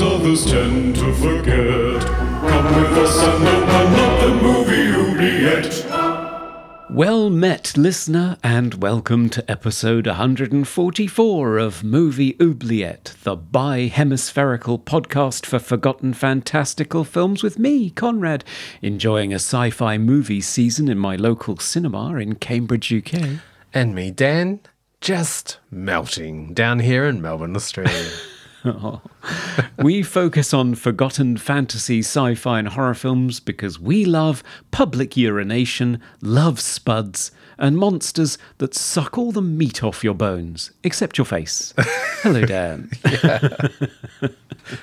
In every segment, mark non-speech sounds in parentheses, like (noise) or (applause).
Others tend to forget. Come with us and open up the movie oubliette. Well met, listener, and welcome to episode 144 of Movie Oubliette, the bi hemispherical podcast for forgotten fantastical films with me, Conrad, enjoying a sci fi movie season in my local cinema in Cambridge, UK. And me, Dan, just melting down here in Melbourne, Australia. (laughs) (laughs) we focus on forgotten fantasy, sci fi, and horror films because we love public urination, love spuds, and monsters that suck all the meat off your bones, except your face. Hello, (laughs) Dan.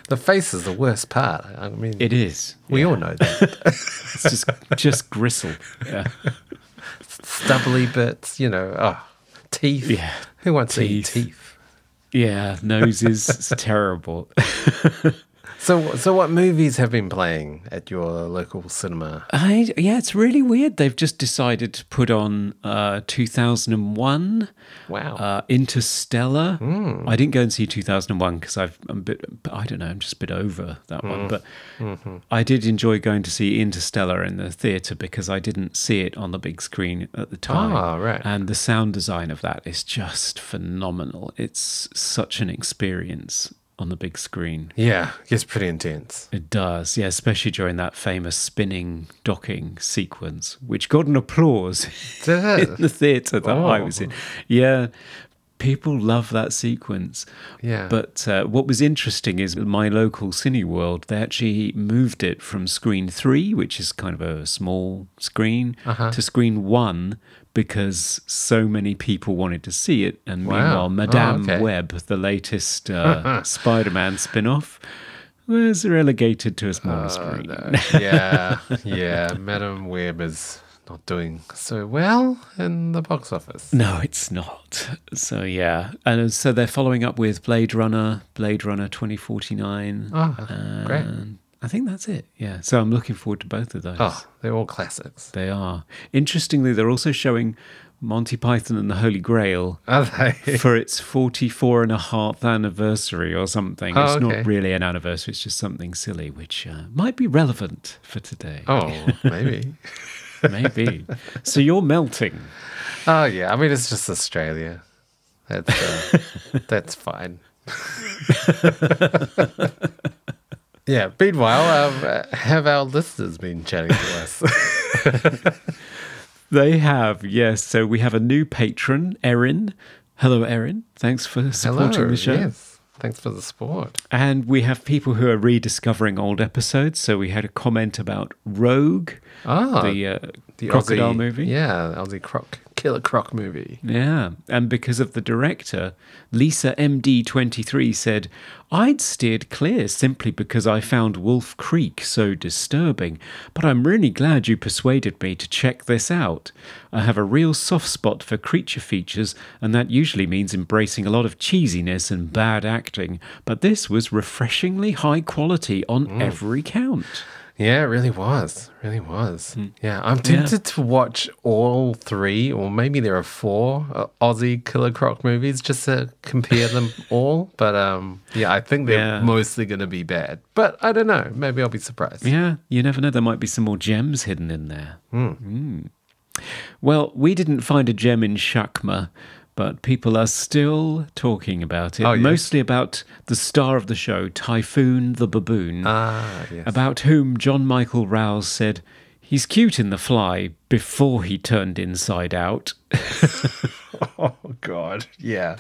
the face is the worst part. I mean, it is. We yeah. all know that. (laughs) it's just just gristle. Yeah. Stubbly bits, you know. Oh, teeth. Yeah. Who wants teeth. to eat teeth? Yeah, nose is terrible. (laughs) So, so what movies have been playing at your local cinema? I, yeah, it's really weird. They've just decided to put on uh, 2001. Wow. Uh, Interstellar. Mm. I didn't go and see 2001 because I'm a bit, I don't know, I'm just a bit over that mm. one. But mm-hmm. I did enjoy going to see Interstellar in the theatre because I didn't see it on the big screen at the time. Ah, right. And the sound design of that is just phenomenal. It's such an experience on the big screen. Yeah, it gets pretty intense. It does, yeah, especially during that famous spinning docking sequence, which got an applause (laughs) in the theatre that oh. I was in. Oh. Yeah, people love that sequence. Yeah. But uh, what was interesting is my local Cineworld, they actually moved it from screen three, which is kind of a small screen, uh-huh. to screen one because so many people wanted to see it. And wow. meanwhile, Madame oh, okay. Web, the latest uh, (laughs) Spider Man spin off, was relegated to a smaller oh, screen. No. Yeah, yeah. Madame Web is not doing so well in the box office. No, it's not. So yeah, and uh, so they're following up with Blade Runner, Blade Runner 2049. Oh, ah, great. I think that's it. Yeah. So I'm looking forward to both of those. Oh, they're all classics. They are. Interestingly, they're also showing Monty Python and the Holy Grail (laughs) for its 44 and a half anniversary or something. Oh, it's okay. not really an anniversary, it's just something silly, which uh, might be relevant for today. Oh, maybe. (laughs) maybe. So you're melting. Oh, yeah. I mean, it's just Australia. That's, uh, (laughs) that's fine. (laughs) Yeah. Meanwhile, um, have our listeners been chatting to us? (laughs) they have, yes. So we have a new patron, Erin. Hello, Erin. Thanks for supporting Hello, the show. Yes. Thanks for the support. And we have people who are rediscovering old episodes. So we had a comment about Rogue, oh, the, uh, the crocodile Aussie, movie. Yeah, Aussie croc Killer Croc movie. Yeah, and because of the director, Lisa MD23 said, I'd steered clear simply because I found Wolf Creek so disturbing, but I'm really glad you persuaded me to check this out. I have a real soft spot for creature features, and that usually means embracing a lot of cheesiness and bad acting, but this was refreshingly high quality on mm. every count. Yeah, it really was. Really was. Mm. Yeah, I'm tempted yeah. to watch all three, or maybe there are four uh, Aussie Killer Croc movies just to compare them (laughs) all. But um, yeah, I think they're yeah. mostly going to be bad. But I don't know. Maybe I'll be surprised. Yeah, you never know. There might be some more gems hidden in there. Mm. Mm. Well, we didn't find a gem in Shakma, but people are still talking about it. Oh, yes. Mostly about the star of the show, Typhoon the Baboon, ah, yes. about whom John Michael Rouse said, He's cute in The Fly before he turned inside out. (laughs) oh, God. Yeah.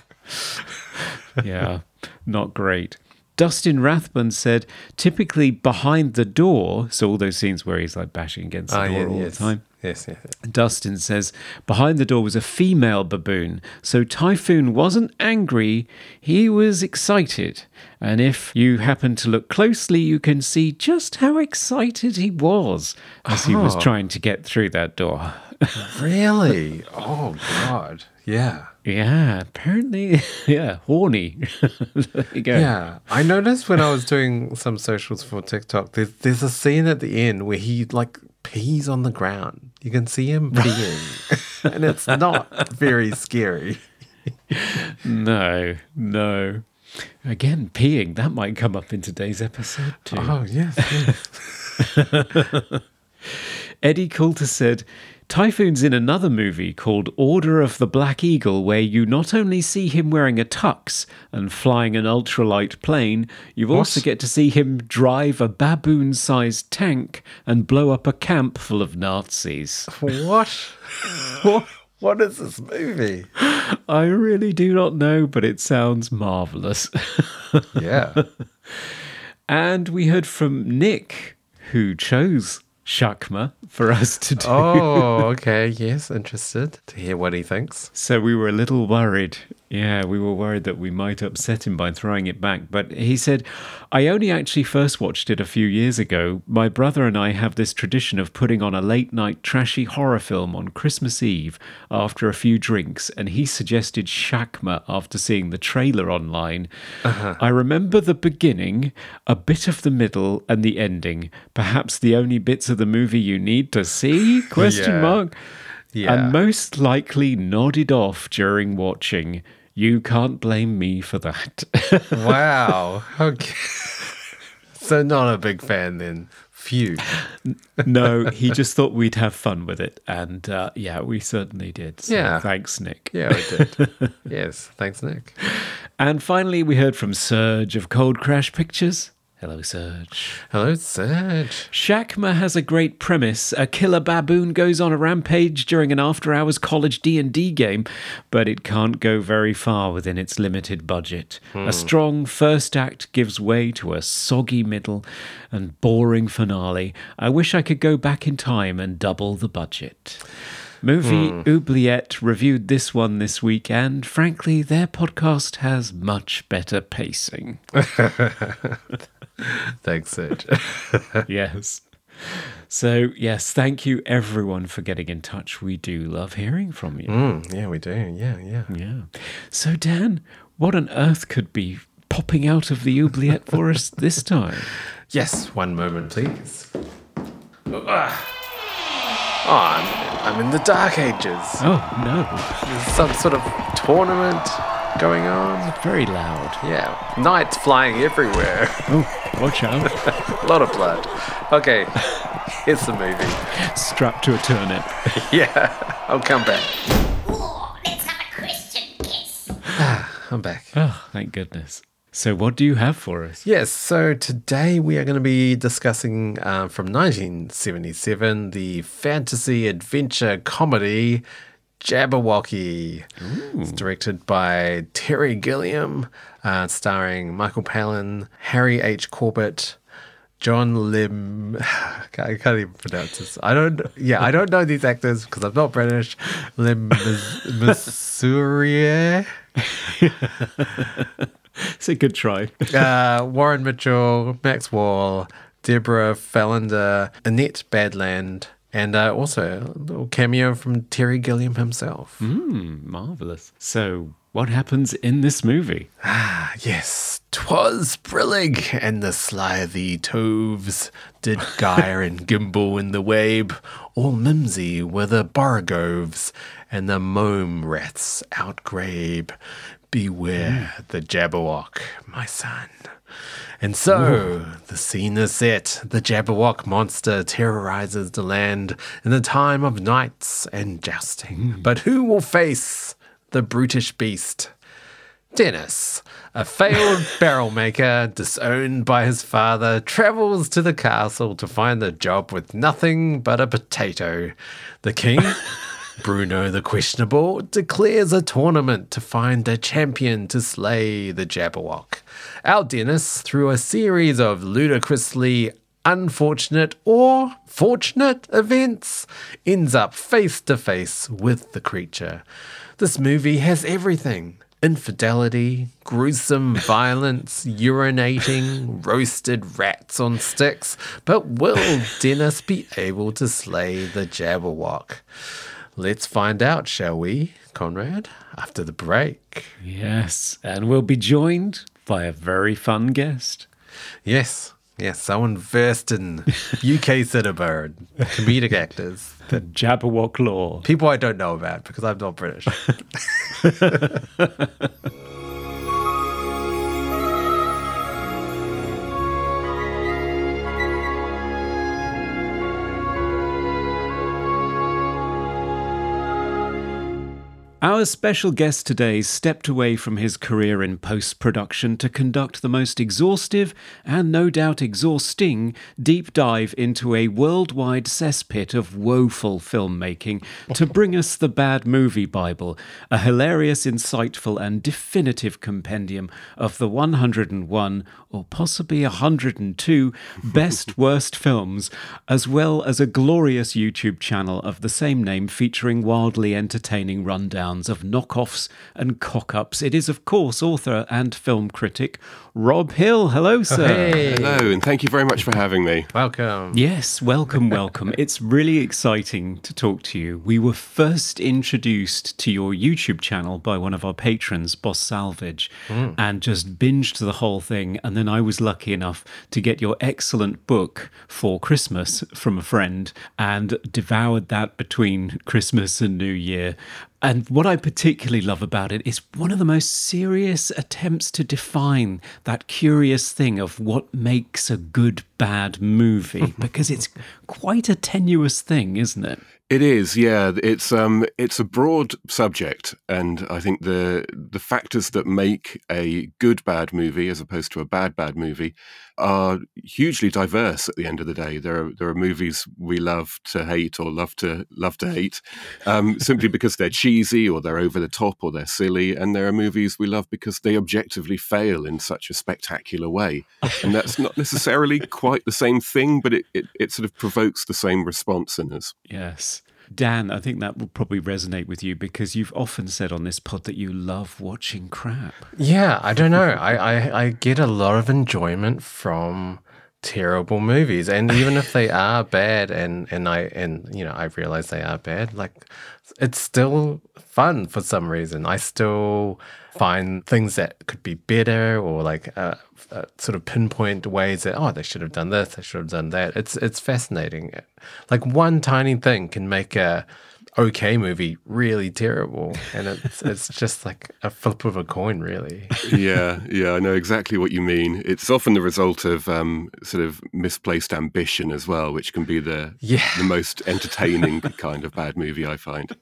(laughs) yeah, not great. Dustin Rathbun said, typically behind the door, so all those scenes where he's like bashing against the Ah, door yeah, all yes. the time. Yes, yes. yes. Dustin says, behind the door was a female baboon, so Typhoon wasn't angry, he was excited. And if you happen to look closely, you can see just how excited he was as he was Oh. trying to get through that door. (laughs) Really? Oh, God. Yeah. Yeah, apparently, (laughs) yeah, horny. (laughs) there you go. Yeah, I noticed when I was doing some socials for TikTok, there's, there's a scene at the end where he like pees on the ground. You can see him (laughs) peeing, and it's not very scary. No, no. Again, peeing, that might come up in today's episode too. Oh yes, yes. Eddie Coulter said, Typhoon's in another movie called Order of the Black Eagle, where you not only see him wearing a tux and flying an ultralight plane, you also get to see him drive a baboon sized tank and blow up a camp full of Nazis. (laughs) what? what? What is this movie? I really do not know, but it sounds marvellous. (laughs) Yeah. and we heard from Nick, who chose Shakma for us to do. Oh, okay. Yes, interested to hear what he thinks. So we were a little worried. Yeah, we were worried that we might upset him by throwing it back. But he said, I only actually first watched it a few years ago. My brother and I have this tradition of putting on a late night trashy horror film on Christmas Eve after a few drinks, and he suggested Shakma after seeing the trailer online. Uh-huh. I remember the beginning, a bit of the middle, and the ending. Perhaps the only bits of the movie you need to see? (laughs) Question Yeah. mark Yeah. and most likely nodded off during watching. You can't blame me for that. (laughs) wow. Okay. so not a big fan then. Phew. no, he just thought we'd have fun with it. And uh, yeah, we certainly did. So Yeah. Thanks, Nick. Yeah, we did. (laughs) yes. Thanks, Nick. And finally, we heard from Serge of Cold Crash Pictures. Hello, Serge. Hello, Serge. Shakma has a great premise. A killer baboon goes on a rampage during an after-hours college D&D game, but it can't go very far within its limited budget. Hmm. A strong first act gives way to a soggy middle and boring finale. I wish I could go back in time and double the budget. Movie hmm. Oubliette reviewed this one this week, and frankly, their podcast has much better pacing. (laughs) (laughs) Thanks, Serge. (laughs) yes. So, yes, thank you everyone for getting in touch. We do love hearing from you. Mm, yeah, we do. Yeah, yeah. Yeah. So, Dan, what on earth could be popping out of the oubliette for us (laughs) this time? Yes, one moment, please. Oh, I'm, I'm in the Dark Ages. Oh, no. There's some sort of tournament going on. Very loud. Yeah, knights flying everywhere. Oh, watch out. a (laughs) lot of blood. Okay, it's the movie. Strapped to a turnip. (laughs) Yeah, I'll come back. Ooh, let's have a Christian kiss. Ah, (sighs) I'm back. Oh, thank goodness. So, what do you have for us? Yes, so today we are going to be discussing uh, from 1977 the fantasy adventure comedy Jabberwocky. It's directed by Terry Gilliam, uh, starring Michael Palin, Harry H. Corbett, John Lim. (sighs) I can't even pronounce this. I don't. Yeah, I don't know these actors because I'm not British. Lim (laughs) Missouri. It's a good try. uh, (laughs) Warren Mitchell, Max Wall, Deborah Fallender, Annette Badland, and uh, also a little cameo from Terry Gilliam himself. Hmm, marvelous. So, what happens in this movie? Ah, yes. 'Twas brillig, and the slithy toves did gyre and gimble in the wabe. All mimsy were the borogoves, and the mome rats outgrabe. Beware the Jabberwock, my son. And so the scene is set. The Jabberwock monster terrorizes the land in the time of knights and jousting. Hmm. But who will face the brutish beast? Dennis, a failed (laughs) barrel maker, disowned by his father, travels to the castle to find a job with nothing but a potato. The king (laughs) Bruno the Questionable declares a tournament to find a champion to slay the Jabberwock. Our Dennis, through a series of ludicrously unfortunate or fortunate events, ends up face to face with the creature. This movie has everything infidelity, gruesome (laughs) violence, urinating, roasted rats on sticks. But will Dennis be able to slay the Jabberwock? Let's find out, shall we, Conrad, after the break? Yes, and we'll be joined by a very fun guest. Yes, yes, someone versed in UK cinema and comedic actors. The Jabberwock Law. People I don't know about because I'm not British. (laughs) Our special guest today stepped away from his career in post production to conduct the most exhaustive and no doubt exhausting deep dive into a worldwide cesspit of woeful filmmaking to bring us the Bad Movie Bible, a hilarious, insightful, and definitive compendium of the 101 or possibly 102 best (laughs) worst films, as well as a glorious YouTube channel of the same name featuring wildly entertaining rundowns of knockoffs and cock ups. It is, of course, author and film critic Rob Hill. Hello, oh, sir. hey, Hello, and thank you very much for having me. welcome. Yes, welcome, welcome. it's really exciting to talk to you. We were first introduced to your YouTube channel by one of our patrons, Boss Salvage, mm. and just binged the whole thing. And then I was lucky enough to get your excellent book for Christmas from a friend and devoured that between Christmas and New Year. And what I particularly love about it is one of the most serious attempts to define that curious thing of what makes a good bad movie (laughs) because it's quite a tenuous thing, isn't it? It is, yeah. It's um, it's a broad subject, and I think the the factors that make a good bad movie, as opposed to a bad bad movie, are hugely diverse. At the end of the day, there are there are movies we love to hate or love to love to hate, um, (laughs) simply because they're cheesy or they're over the top or they're silly, and there are movies we love because they objectively fail in such a spectacular way, and that's not necessarily quite the same thing, but it, it, it sort of provokes the same response in us. Yes. Dan, I think that will probably resonate with you because you've often said on this pod that you love watching crap. Yeah, I don't know. I, I, I get a lot of enjoyment from terrible movies. And even if they (laughs) are bad and, and I and you know, I realize they are bad, like it's still fun for some reason. I still find things that could be better or like uh, uh, sort of pinpoint ways that oh they should have done this, they should have done that. It's it's fascinating. Like one tiny thing can make a okay movie really terrible and it's (laughs) it's just like a flip of a coin really yeah, yeah, I know exactly what you mean. It's often the result of um, sort of misplaced ambition as well, which can be the Yeah. the most entertaining kind of bad movie I find.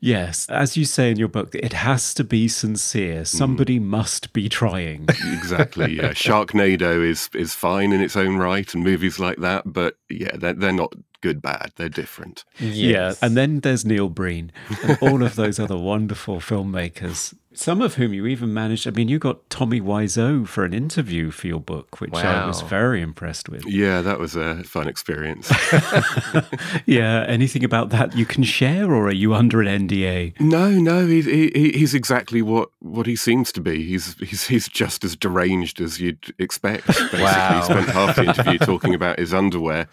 Yes, as you say in your book, it has to be sincere. Hmm. Somebody must be trying. (laughs) Exactly. Yeah, (laughs) Sharknado is is fine in its own right, and movies like that. But yeah, they're they're not good bad. They're different. Yeah, and then there's Neil Breen and all of those other (laughs) wonderful filmmakers. Some of whom you even managed. I mean, you got Tommy Wiseau for an interview for your book, which I was very impressed with. Yeah, that was a fun experience. (laughs) (laughs) Yeah, anything about that you can share, or are you under an NDA? No, no, he's he, he- he's exactly what, what he seems to be. He's he's he's just as deranged as you'd expect. (laughs) Basically, Wow. he spent half the interview talking about his underwear,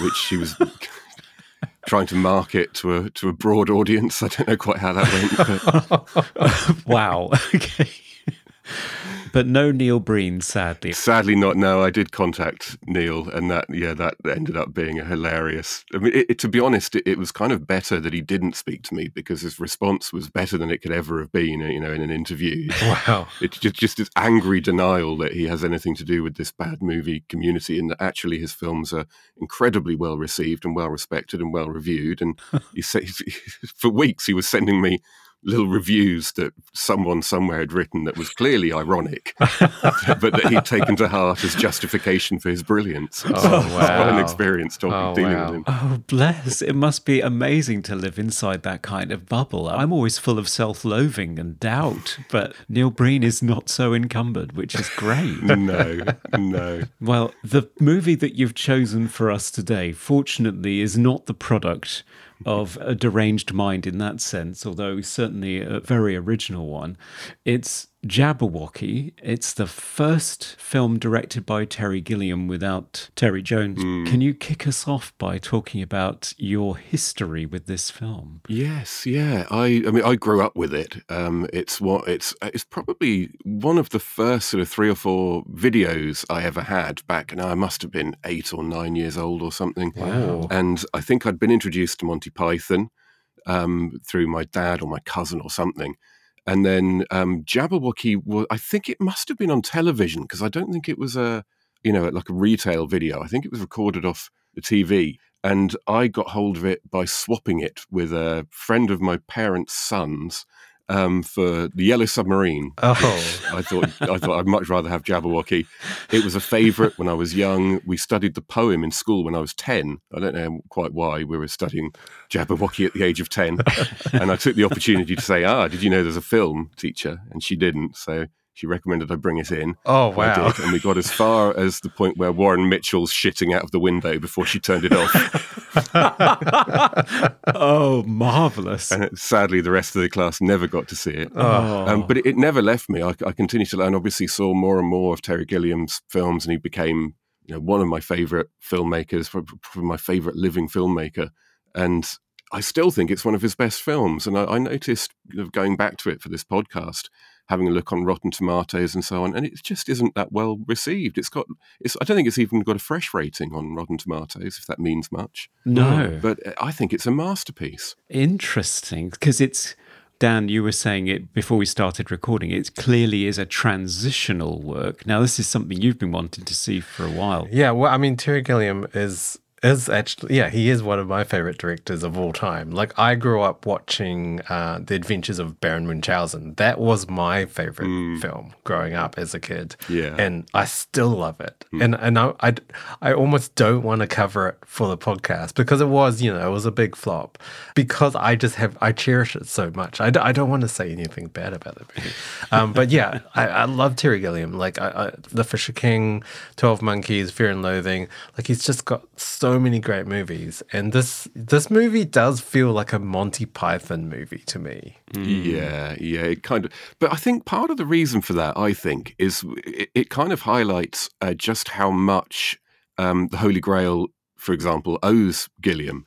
which he was trying to market to a to a broad audience. I don't know quite how that went, (laughs) Wow. (laughs) okay. But no Neil Breen, sadly. sadly not. No, I did contact Neil, and that yeah, that ended up being a hilarious. I mean, it, it- to be honest, it, it was kind of better that he didn't speak to me because his response was better than it could ever have been. You know, in an interview. (laughs) wow It's just, just this angry denial that he has anything to do with this bad movie community, and that actually his films are incredibly well received and well respected and well reviewed. And (laughs) he said (laughs) for weeks he was sending me little reviews that someone somewhere had written that was clearly ironic, (laughs) but that he'd taken to heart as justification for his brilliance. Oh, What an wow. experience talking, Oh, dealing wow. with him. Oh, bless. It must be amazing to live inside that kind of bubble. I'm always full of self loathing and doubt, (laughs) but Neil Breen is not so encumbered, which is great. (laughs) No, no. Well, the movie that you've chosen for us today, fortunately, is not the product of a deranged mind in that sense, although certainly a very original one. It's Jabberwocky. It's the first film directed by Terry Gilliam without Terry Jones. Can you kick us off by talking about your history with this film? Yes, yeah. I, I mean, I grew up with it. Um, it's what it's. It's probably one of the first sort of three or four videos I ever had back. Now I must have been eight or nine years old or something. Wow. And I think I'd been introduced to Monty Python um, through my dad or my cousin or something. And then um, Jabberwocky, wa- I think it must have been on television because I don't think it was a, you know, like a retail video. I think it was recorded off the TV. And I got hold of it by swapping it with a friend of my parents' sons um, for the Yellow Submarine. Oh. (laughs) I thought I thought I'd much rather have Jabberwocky. It was a favourite when I was young. We studied the poem in school when I was ten. I don't know quite why we were studying Jabberwocky at the age of ten, (laughs) and I took the opportunity to say, "Ah, did you know there's a film, teacher?" And she didn't, so she recommended I bring it in. Oh, wow. did, and we got as far as the point where Warren Mitchell's shitting out of the window before she turned it off. (laughs) oh, marvelous. and it, sadly, the rest of the class never got to see it. Oh. Um, but it, it never left me. I, I continued to learn. Obviously, saw more and more of Terry Gilliam's films, and he became, you know, one of my favorite filmmakers, prob- probably my favorite living filmmaker. And I still think it's one of his best films. And I, I noticed, you know, going back to it for this podcast, having a look on Rotten Tomatoes and so on, and it just isn't that well received. It's got, it's. I don't think it's even got a fresh rating on Rotten Tomatoes, if that means much. no. But I think it's a masterpiece. Interesting, because it's Dan. You were saying it before we started recording. It clearly is a transitional work. Now, this is something you've been wanting to see for a while. Yeah, well, I mean, Terry Gilliam is is actually yeah, he is one of my favorite directors of all time. Like I grew up watching uh, The Adventures of Baron Munchausen. That was my favorite film growing up as a kid. Yeah. and I still love it. And and I, I I almost don't want to cover it for the podcast because it was you know it was a big flop because I just have I cherish it so much. I, d- I don't want to say anything bad about the movie. Um, but yeah, (laughs) I, I love Terry Gilliam. Like I, I, The Fisher King, Twelve Monkeys, Fear and Loathing. Like he's just got so many great movies, and this this movie does feel like a Monty Python movie to me. Yeah, yeah, it kind of. But I think part of the reason for that, I think, is it, it kind of highlights uh, just how much um, the Holy Grail, for example, owes Gilliam.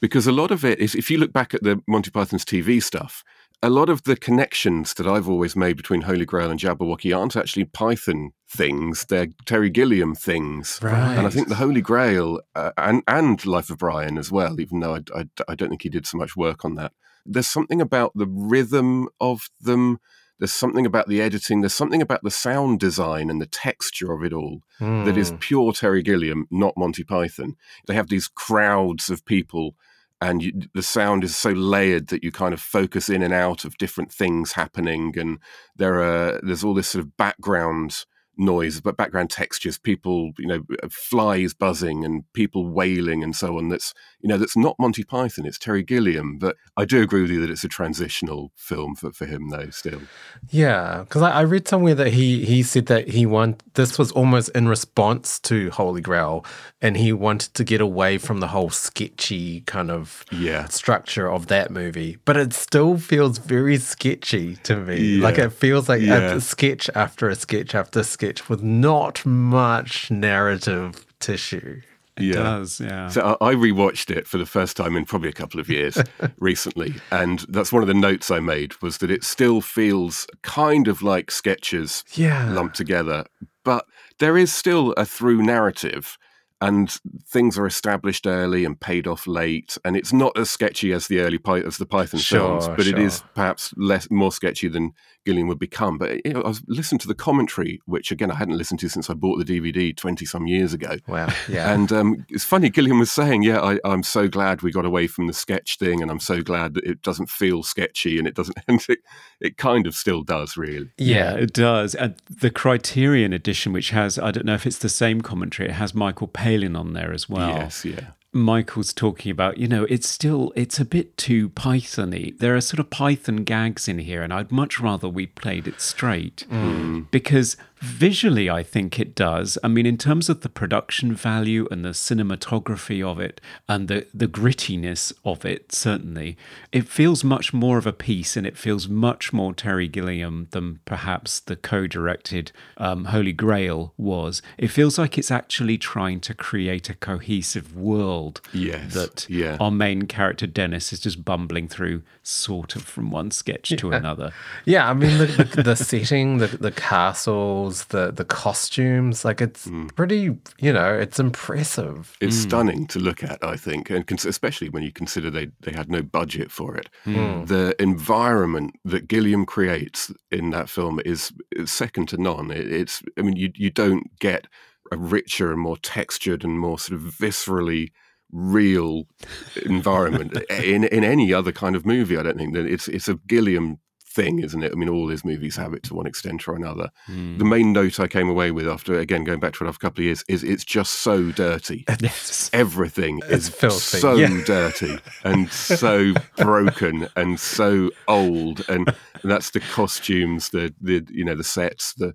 Because a lot of it is, if you look back at the Monty Python's TV stuff, a lot of the connections that I've always made between Holy Grail and Jabberwocky aren't actually Python things; they're Terry Gilliam things. And I think the Holy Grail uh, and and Life of Brian as well, even though I, I, I don't think he did so much work on that. There's something about the rhythm of them. There's something about the editing. There's something about the sound design and the texture of it all that is pure Terry Gilliam, not Monty Python. They have these crowds of people, and you, the sound is so layered that you kind of focus in and out of different things happening, and there are there's all this sort of background noise, but background textures, people, you know, flies buzzing and people wailing and so on. That's you know that's not Monty Python. It's Terry Gilliam, but I do agree with you that it's a transitional film for, for him though. Still, Yeah, because I, I read somewhere that he he said that he want this was almost in response to Holy Grail, and he wanted to get away from the whole sketchy kind of Yeah. structure of that movie. But it still feels very sketchy to me. Like it feels like Yeah. a sketch after a sketch after a sketch with not much narrative tissue. It does, yeah. So I I rewatched it for the first time in probably a couple of years (laughs) recently, and that's one of the notes I made was that it still feels kind of like sketches Yeah. lumped together, but there is still a through narrative, and things are established early and paid off late, and it's not as sketchy as the early Py- as the Python Sure, films, but it is perhaps less more sketchy than Gilliam would become. But you know, I was listening to the commentary, which again I hadn't listened to since I bought the DVD twenty some years ago. Wow. Yeah. And um, it's funny, Gilliam was saying, "Yeah, I, I'm so glad we got away from the sketch thing, and I'm so glad that it doesn't feel sketchy, and it doesn't." (laughs) And it, it kind of still does, really. Yeah, it does. And the Criterion edition, which has, I don't know if it's the same commentary, it has Michael Palin on there as well. Yes, yeah. Michael's talking about, you know, it's still it's a bit too Pythony. There are sort of Python gags in here, and I'd much rather we played it straight hmm. because visually, I think it does. I mean, in terms of the production value and the cinematography of it and the the grittiness of it, certainly, it feels much more of a piece, and it feels much more Terry Gilliam than perhaps the co-directed um, Holy Grail was. It feels like it's actually trying to create a cohesive world Yes, that yeah. our main character Dennis is just bumbling through, sort of from one sketch to another. (laughs) Yeah, I mean the, the, the setting, the the castles, the the costumes, like it's mm. pretty, you know, it's impressive. It's mm. stunning to look at, I think, and cons- especially when you consider they, they had no budget for it. Hmm. The environment that Gilliam creates in that film is, is second to none. It, it's, I mean, you you don't get a richer and more textured and more sort of viscerally real (laughs) environment in in any other kind of movie. I don't think that it's it's a Gilliam thing, isn't it? I mean, all his movies have it to one extent or another. Hmm. The main note I came away with after again going back to it after a couple of years is it's just so dirty. (laughs) Yes. Everything is filthy. so Yeah. dirty and so (laughs) broken and so old, and, and that's the costumes, the the you know the sets, the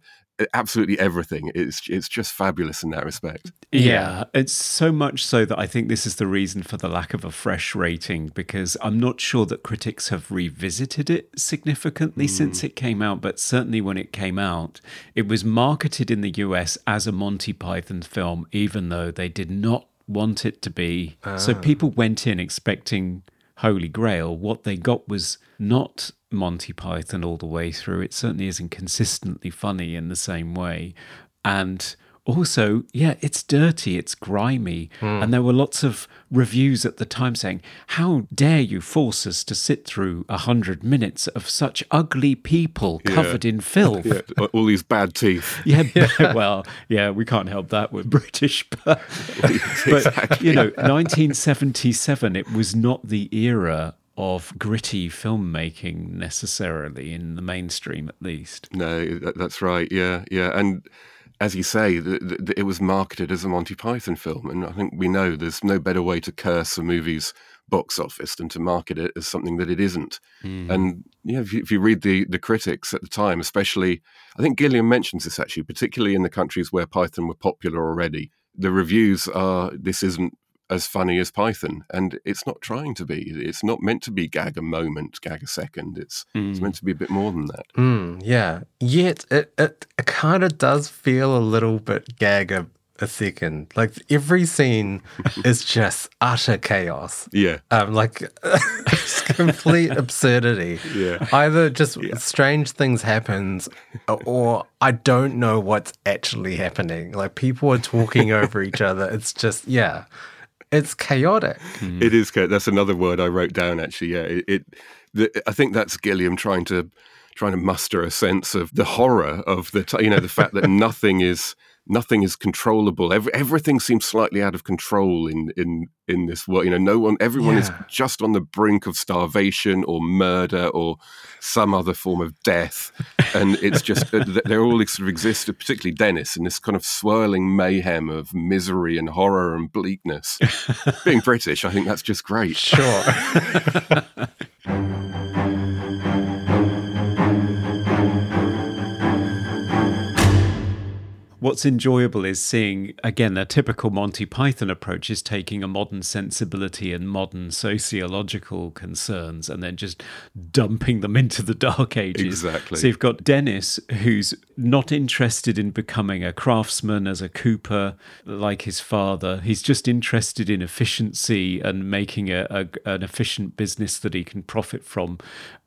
absolutely everything. It's it's just fabulous in that respect. Yeah, it's so much so that I think this is the reason for the lack of a fresh rating because I'm not sure that critics have revisited it significantly hmm. since it came out, but certainly when it came out, it was marketed in the US as a Monty Python film, even though they did not want it to be. So ah. people went in expecting Holy Grail. What they got was not Monty Python all the way through. It certainly isn't consistently funny in the same way. And also, yeah, it's dirty, it's grimy. Hmm. And there were lots of reviews at the time saying, How dare you force us to sit through a hundred minutes of such ugly people covered in filth? Yeah, all these bad teeth. (laughs) Yeah, (laughs) (laughs) well, yeah, we can't help that. We're British, but, but you know, 1977, it was not the era of gritty filmmaking necessarily in the mainstream, at least. No, that's right. Yeah, yeah, and as you say, the, the, it was marketed as a Monty Python film, and I think we know there's no better way to curse a movie's box office than to market it as something that it isn't. Hmm. And yeah, if you, if you read the the critics at the time, especially, I think Gilliam mentions this actually, particularly in the countries where Python were popular already. The reviews are this isn't as funny as Python, and it's not trying to be. It's not meant to be gag a moment, gag a second. It's it's meant to be a bit more than that. Mm, yeah. Yet it, it, it kind of does feel a little bit gag a, a second. Like every scene (laughs) is just utter chaos. Yeah. Um, like (laughs) it's complete absurdity. Yeah. Either just strange things happens, or I don't know what's actually happening. Like people are talking over each other. It's just yeah, it's chaotic. Mm-hmm. It is. That's another word I wrote down. Actually, yeah. It. it the, I think that's Gilliam trying to trying to muster a sense of the horror of the t- you know the fact that (laughs) nothing is nothing is controllable. Every, everything seems slightly out of control in in in this world. You know, no one, everyone is just on the brink of starvation or murder or some other form of death, and it's just uh, they're all sort of exist, particularly Dennis, in this kind of swirling mayhem of misery and horror and bleakness. Being British, I think that's just great. Sure. (laughs) What's enjoyable is seeing, again, a typical Monty Python approach is taking a modern sensibility and modern sociological concerns and then just dumping them (laughs) into the dark ages. Exactly. So you've got Dennis, who's not interested in becoming a craftsman as a cooper like his father. He's just interested in efficiency and making a, a, an efficient business that he can profit from.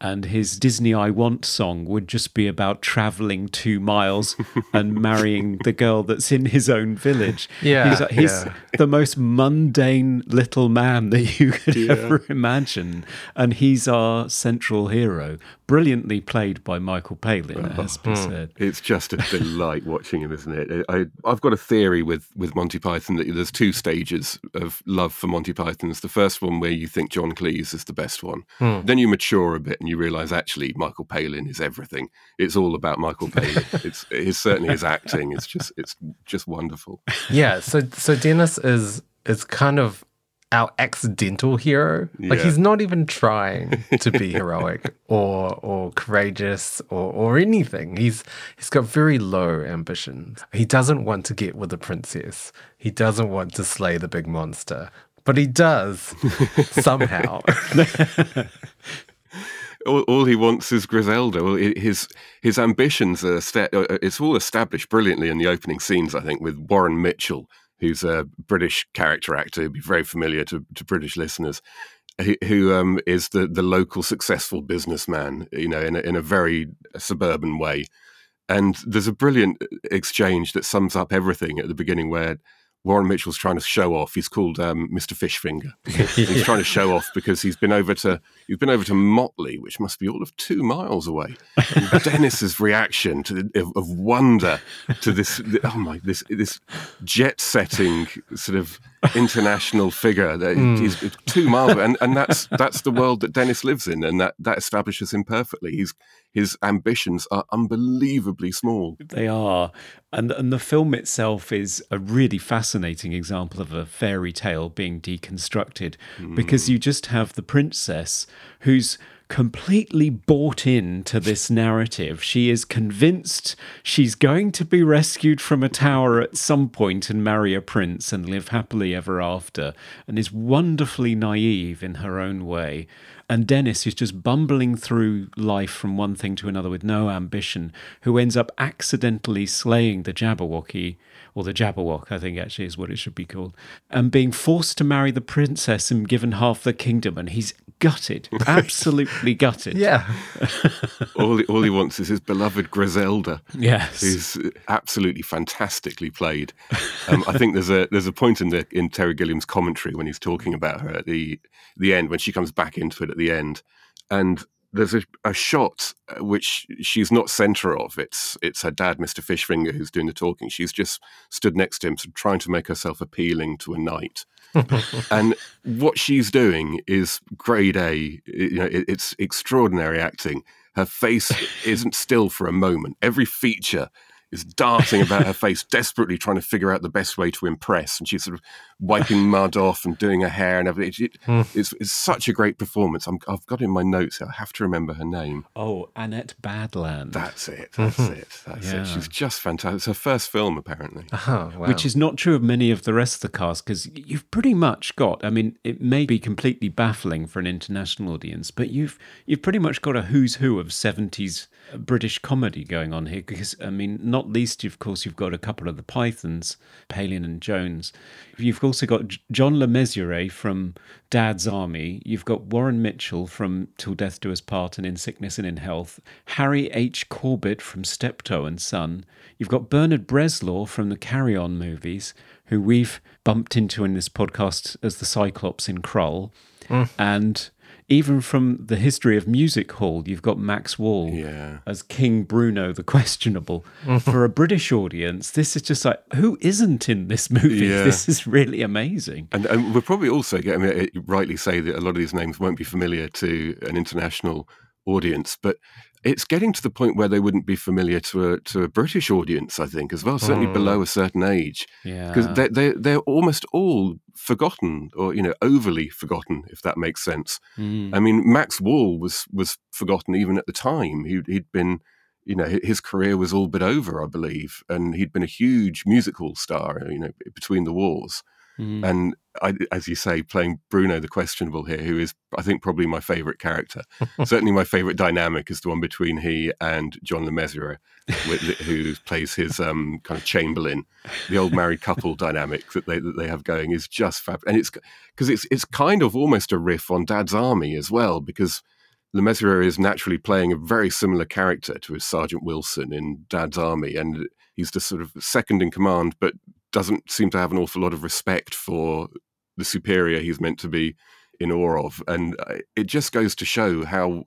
And his Disney I Want song would just be about traveling two miles and marrying the girl that's in his own village. Yeah, he's, he's yeah. the most mundane little man that you could ever imagine, and he's our central hero, brilliantly played by Michael Palin. It has to be said. It's just a delight watching him, isn't it? I, I've got a theory with, with Monty Python that there's two stages of love for Monty Python. It's the first one where you think John Cleese is the best one. Hmm. Then you mature a bit and you realise actually Michael Palin is everything. It's all about Michael Palin. (laughs) it's, it's certainly his acting. It's just it's just wonderful. yeah. So so Dennis is is kind of our accidental hero. Like Yeah. he's not even trying to be heroic (laughs) or or courageous or or anything. He's he's got very low ambitions. He doesn't want to get with the princess. He doesn't want to slay the big monster. But he does (laughs) somehow. (laughs) all, all he wants is Griselda. Well, his his ambitions are sta- uh, it's all established brilliantly in the opening scenes. I think with Warren Mitchell, who's a British character actor, who'd be very familiar to, to British listeners, who, who um, is the the local successful businessman. You know, in a, in a very suburban way. And there's a brilliant exchange that sums up everything at the beginning where. Warren Mitchell's trying to show off. He's called um, Mr. Fishfinger. (laughs) He's trying to show off because he's been over to he's been over to Motley, which must be all of two miles away. And (laughs) Dennis's reaction to the, of, of wonder to this oh my this this jet setting sort of international figure that he's two miles away. and and that's (laughs) that's the world that Dennis lives in, and that that establishes him perfectly. He's his ambitions are unbelievably small. They are. And, and the film itself is a really fascinating example of a fairy tale being deconstructed because hmm. you just have the princess who's completely bought into this narrative. She is convinced she's going to be rescued from a tower at some point and marry a prince and live happily ever after, and is wonderfully naive in her own way. And Dennis, is just bumbling through life from one thing to another with no ambition, who ends up accidentally slaying the Jabberwocky, or the Jabberwock, I think actually is what it should be called, and being forced to marry the princess and given half the kingdom, and he's gutted, (laughs) absolutely gutted. yeah. (laughs) all, he, all he wants is his beloved Griselda. Yes. who's absolutely fantastically played. Um, I think there's a there's a point in the in Terry Gilliam's commentary when he's talking about her at the the end when she comes back into it at the end, and there's a, a shot uh, which she's not center of. It's it's her dad, Mr. Fishfinger, who's doing the talking. She's just stood next to him, trying to make herself appealing to a knight. (laughs) and what she's doing is grade A. You know, it, it's extraordinary acting. Her face (laughs) isn't still for a moment. Every feature is darting about her face, desperately trying to figure out the best way to impress. And she's sort of wiping mud off and doing her hair and everything. It- hmm. it's, it's such a great performance. I'm, I've got it in my notes. I have to remember her name. oh, Annette Badland. That's it. (laughs) That's it. That's Yeah. it. She's just fantastic. It's her first film, apparently. Oh, wow. Which is not true of many of the rest of the cast because you've pretty much got. I mean, it may be completely baffling for an international audience, but you've you've pretty much got a who's who of seventies British comedy going on here. Because I mean, not least, of course, you've got a couple of the Pythons, Palin and Jones. You've also got John Le Mesurier from Dad's Army. You've got Warren Mitchell from Till Death Do Us Part and In Sickness and in Health. Harry H. Corbett from Steptoe and Son. You've got Bernard Bresslaw from the Carry On movies, who we've bumped into in this podcast as the Cyclops in Krull. Mm. And even from the history of Music Hall, you've got Max Wall Yeah. as King Bruno the Questionable. Mm-hmm. For a British audience, this is just like, who isn't in this movie? Yeah. This is really amazing. And, and we're probably also getting, I mean, it- rightly say that a lot of these names won't be familiar to an international audience, but it's getting to the point where they wouldn't be familiar to a to a British audience, I think, as well. Certainly below a certain age, because Yeah. they they they're almost all forgotten, or you know, overly forgotten, if that makes sense. Mm. I mean, Max Wall was was forgotten even at the time. He, he'd been, you know, his career was all but over, I believe, and he'd been a huge musical star, you know, between the wars. Mm. And I, as you say, playing Bruno the questionable here, who is, I think, probably my favourite character. (laughs) Certainly, my favourite dynamic is the one between he and John Le Mesurier, who plays his um, kind of chamberlain. The old married couple dynamic that they that they have going is just fab, and it's because it's it's kind of almost a riff on Dad's Army as well, because Le Mesurier is naturally playing a very similar character to his Sergeant Wilson in Dad's Army, and he's just sort of second in command, but doesn't seem to have an awful lot of respect for the superior he's meant to be in awe of. And uh, it just goes to show how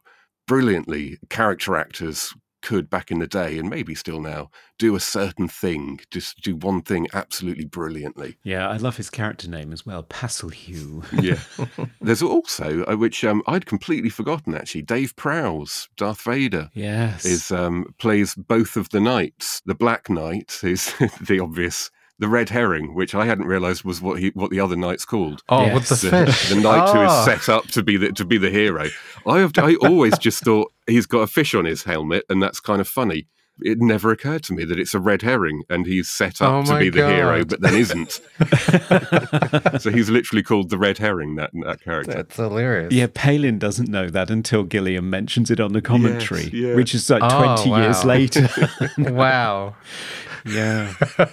brilliantly character actors could back in the day and maybe still now do a certain thing just do one thing absolutely brilliantly Yeah, I love his character name as well, Passelewe. yeah (laughs) there's also uh, which um, i'd completely forgotten actually dave prowse darth vader Yes. is um, plays both of the knights the black knight is (laughs) the obvious the red herring which i hadn't realized was what he what the other knight's called Oh, Yes. with the the, fish. the knight who Ah. is set up to be the to be the hero. I have I always just thought he's got a fish on his helmet, and that's kind of funny. It never occurred to me that it's a red herring, and he's set up Oh to my be the hero, but then isn't. (laughs) so he's literally called the red herring. That that character. That's hilarious. Yeah, Palin doesn't know that until Gilliam mentions it on the commentary, yeah. which is like Oh, 20 years later. (laughs) wow. (laughs) yeah. (laughs)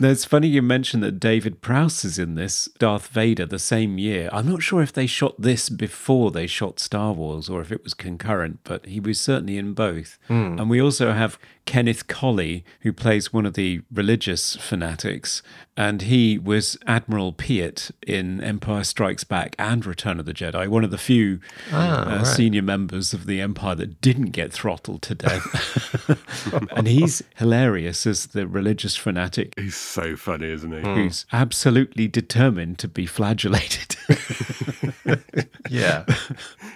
no, it's funny you mentioned that David Prowse is in this, Darth Vader, the same year. I'm not sure if they shot this before they shot Star Wars or if it was concurrent, but he was certainly in both. Hmm. And we also have Kenneth Colley, who plays one of the religious fanatics, and he was Admiral Piett in Empire Strikes Back and Return of the Jedi, one of the few uh, right. senior members of the Empire that didn't get throttled to death. (laughs) and he's hilarious as the religious fanatic He's so funny, isn't he? who's absolutely determined to be flagellated. (laughs) Yeah.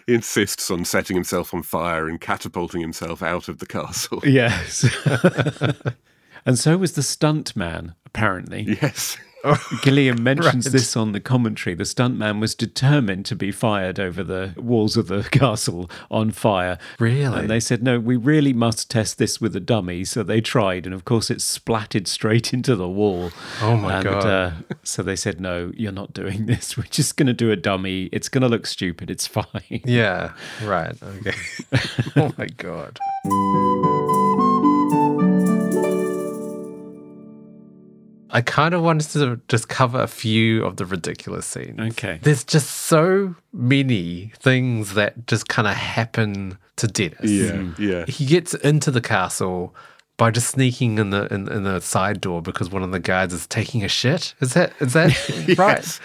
(laughs) Insists on setting himself on fire and catapulting himself out of the castle. yes. (laughs) and so was the stunt man, apparently. Yes. (laughs) Gilliam mentions Right. this on the commentary. The stuntman was determined to be fired over the walls of the (laughs) castle on fire. Really? And they said, no, we really must test this with a dummy. So they tried. And of course, it splatted straight (laughs) into the wall. Oh my and, God. Uh, so they said, no, you're not doing this. We're just going to do a dummy. It's going to look stupid. It's fine. Yeah. Right. Okay. oh my god. I kind of wanted to just cover a few of the ridiculous scenes. Okay. There's just so many things that just kind of happen to Dennis. Yeah. Yeah. He gets into the castle by just sneaking in the in, in the side door because one of the guards is taking a shit. Is that is that (laughs) right?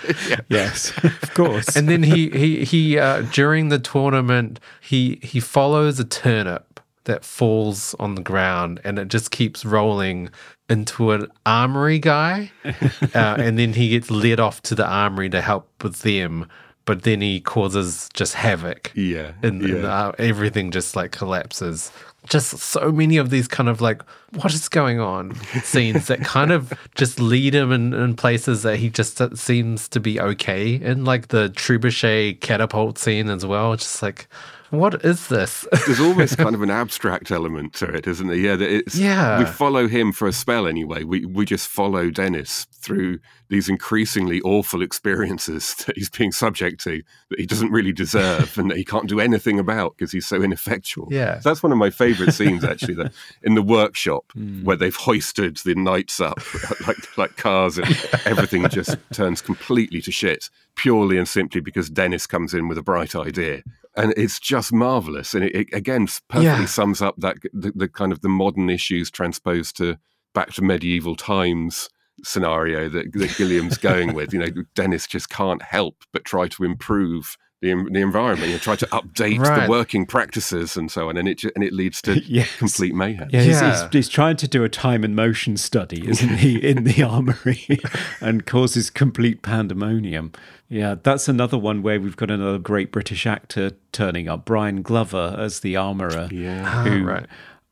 (laughs) Yes, (laughs) of course. and then he he he uh, during the tournament he he follows a turnip that falls on the ground and it just keeps rolling into an armory guy (laughs) uh, and then he gets led off to the armory to help with them but then he causes just havoc Yeah. and, and, yeah. uh, everything just like collapses just so many of these kind of like what is going on (laughs) scenes that kind of just lead him in, in places that he just uh, seems to be okay in like the trebuchet catapult scene as well just like what is this There's almost (laughs) kind of an abstract element to it, isn't there? Yeah, it's, Yeah. We follow him for a spell anyway. We we just follow Dennis through these increasingly awful experiences (laughs) that he's being subject to that he doesn't really deserve and that he can't do anything about because he's so ineffectual. Yeah. So that's one of my favourite scenes actually. That in the workshop (laughs) hmm. where they've hoisted the knights up like like cars and everything just turns completely to shit purely and simply because Dennis comes in with a bright idea. And it's just marvelous, and it, it again perfectly Yeah. sums up that the, the kind of the modern issues transposed to back to medieval times scenario that, that Gilliam's going with. You know, Dennis just can't help but try to improve the, the environment. You try to update Right. the working practices and so on, and it and it leads to (laughs) Yes. complete mayhem. Yeah, he's, Yeah. He's, he's trying to do a time and motion study, isn't he, (laughs) in the armory (laughs) and causes complete pandemonium. Yeah, that's another one where we've got another great British actor turning up, Brian Glover as the armorer. Yeah. Who ah, right.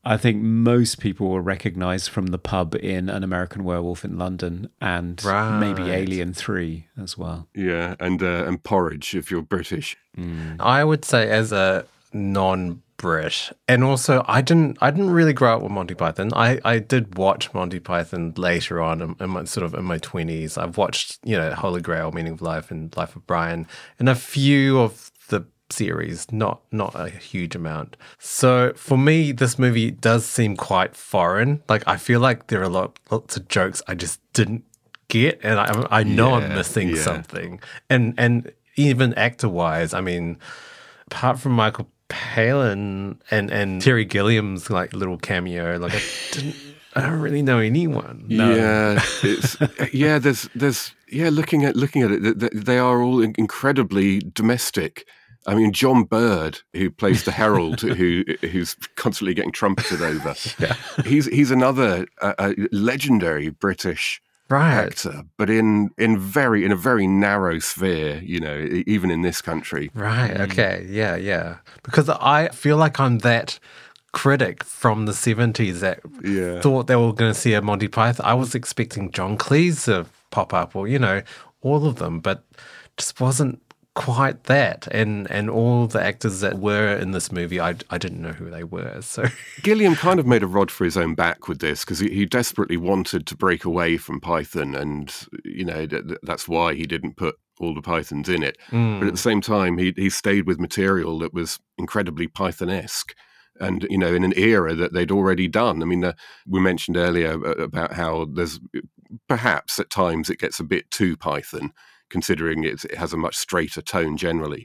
I think most people will recognize from the pub in An American Werewolf in London and maybe Alien 3 as well. Yeah, and uh, and porridge if you're British. I would say as a non-Brit, and also I didn't I didn't really grow up with Monty Python. I, I did watch Monty Python later on in, in my sort of in my twenties. I've watched you know Holy Grail, Meaning of Life, and Life of Brian, and a few of the series, not not a huge amount. So for me, this movie does seem quite foreign. Like I feel like there are a lot lots of jokes I just didn't get, and I I know I'm missing yeah. something. And and even actor wise, I mean, apart from Michael Palin and and Terry Gilliam's like little cameo, like I didn't I don't really know anyone. Yeah, it's yeah. There's there's yeah. Looking at looking at it, th- th- they are all incredibly domestic. I mean, John Bird, who plays the herald, (laughs) who who's constantly getting trumpeted over. yeah. He's he's another uh, legendary British Right. actor, but in in very in a very narrow sphere. You know, even in this country. Right. Okay. Yeah. Yeah. Because I feel like I'm that critic from the 70s that Yeah. thought they were going to see a Monty Python. I was expecting John Cleese to pop up or, you know, all of them, but just wasn't quite that. And and all the actors that were in this movie, I, I didn't know who they were. So, (laughs) Gilliam kind of made a rod for his own back with this because he, he desperately wanted to break away from Python, and you know th- th- that's why he didn't put all the Pythons in it. But at the same time, he he stayed with material that was incredibly Python-esque, and you know in an era that they'd already done. I mean, uh, we mentioned earlier about how there's perhaps at times it gets a bit too Python. Considering it, it has a much straighter tone generally,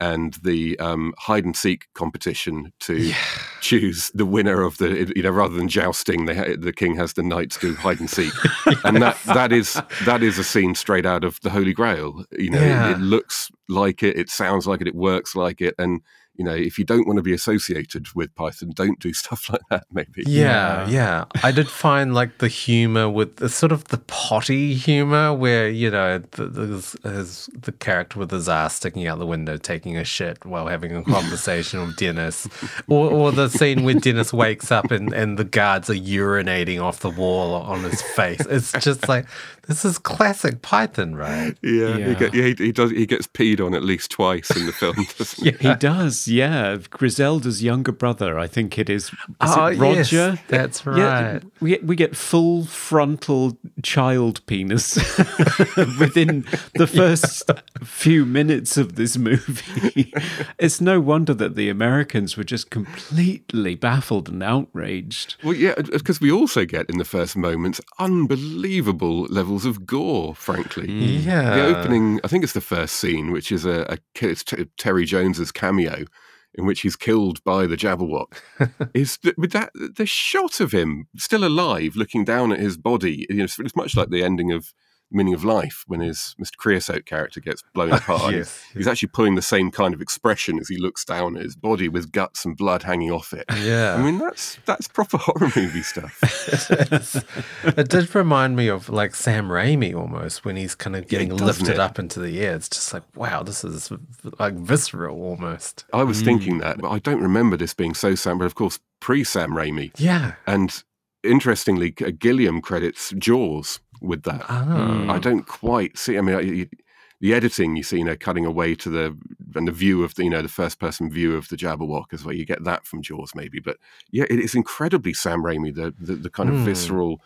and the um, hide and seek competition to choose the winner of the you know rather than jousting ha- the king has the knights do hide and seek. (laughs) And that that is that is a scene straight out of the holy grail. You know Yeah. it, it looks like it it sounds like it it works like it and you know if you don't want to be associated with python don't do (laughs) stuff like that maybe yeah, yeah. I did find like the humor with the sort of the potty humor where, you know, the, the, his, the character with his ass sticking out the window taking a shit while having a (laughs) conversation with Dennis. Or, or the scene where Dennis wakes up and, and the guards are urinating off the wall on his face. It's just like, this is classic Python, right? yeah, Yeah. He, get, yeah he, he does he gets peed on at least twice in the film (laughs) doesn't he? He does, yeah. Griselda's younger brother, I think it is. is Oh, it ah, yes, Roger? that's Yeah, right. we get, we get full frontal child penis (laughs) within the (laughs) first few minutes of this movie. (laughs) it's no wonder that the Americans were just completely baffled and outraged. Well, yeah, because we also get in the first moments unbelievable levels of gore. Frankly, mm. Yeah. the opening. I think it's the first scene, which is a, a it's T- Terry Jones's cameo, in which he's killed by the Jabberwock. (laughs) is th- with that the shot of him still alive, looking down at his body? You know, it's, it's much like the ending of Meaning of Life when his Mr. Creosote character gets blown (laughs) apart. Yes, He's actually pulling the same kind of expression as he looks down at his body with guts and blood hanging off it. Yeah. I mean, that's that's proper horror movie stuff. (laughs) it did remind me of like Sam Raimi almost when he's kind of getting doesn't lifted it? up into the air. It's just like, wow, this is like visceral almost. I was mm. thinking that, but I don't remember this being so Sam, but of course, pre Sam Raimi. Yeah. And interestingly, Gilliam credits Jaws with that. Oh. I don't quite see. I mean, I, you, the editing you see, you know, cutting away to the and the view of the, you know, the first person view of the Jabberwock is where you get that from Jaws, maybe. But yeah, it is incredibly Sam Raimi, the the, the kind of Hmm. visceral,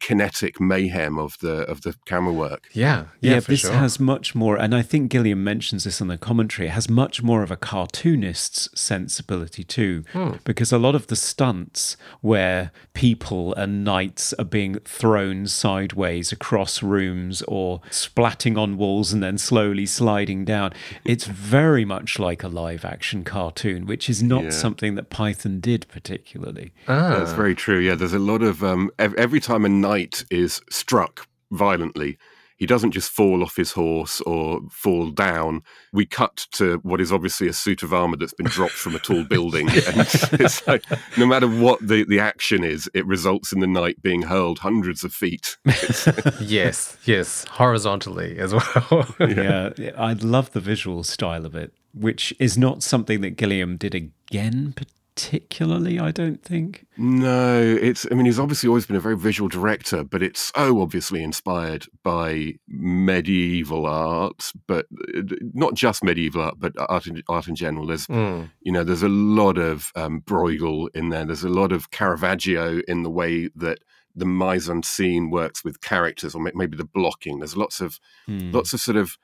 kinetic mayhem of the of the camera work. Yeah. Yeah. Yeah, this sure. has much more, and I think Gilliam mentions this in the commentary, it has much more of a cartoonist's sensibility too, Hmm. because a lot of the stunts where people and knights are being thrown sideways across rooms or splatting on walls and then slowly sliding down, it's very much like a live action cartoon, which is not Yeah. something that Python did particularly. Ah. That's very true. Yeah, there's a lot of um, every time a knight is struck violently, he doesn't just fall off his horse or fall down. We cut to what is obviously a suit of armor that's been dropped from a tall (laughs) building, and it's like no matter what the, the action is, it results in the knight being hurled hundreds of feet. (laughs) (laughs) yes. Yes. Horizontally as well. yeah, I love the visual style of it, which is not something that Gilliam did again particularly, I don't think. No, it's. I mean, he's obviously always been a very visual director, but it's so obviously inspired by medieval art, but uh, not just medieval art, but art in, art in general. There's, Mm. You know, there's a lot of um, Bruegel in there. There's a lot of Caravaggio in the way that the mise en scene works with characters, or maybe the blocking. There's lots of Hmm. lots of sort of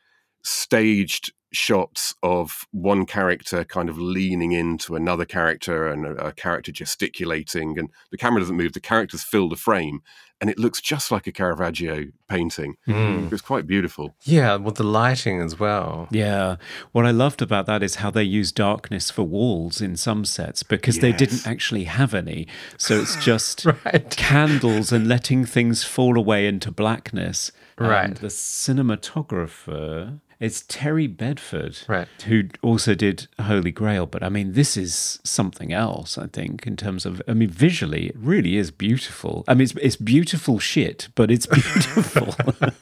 staged shots of one character kind of leaning into another character and a, a character gesticulating and the camera doesn't move the characters fill the frame and it looks just like a Caravaggio painting. Mm. It was quite beautiful. Yeah, with the lighting as well. Yeah. What I loved about that is how they use darkness for walls in some sets because they didn't actually have any. So it's (laughs) just Right. candles and letting things fall away into blackness. And Right. the cinematographer is Terry Bedford, Right. who also did Holy Grail. But I mean, this is something else, I think, in terms of, I mean, visually, it really is beautiful. I mean, it's, it's beautiful shit, but it's (laughs) beautiful. (laughs)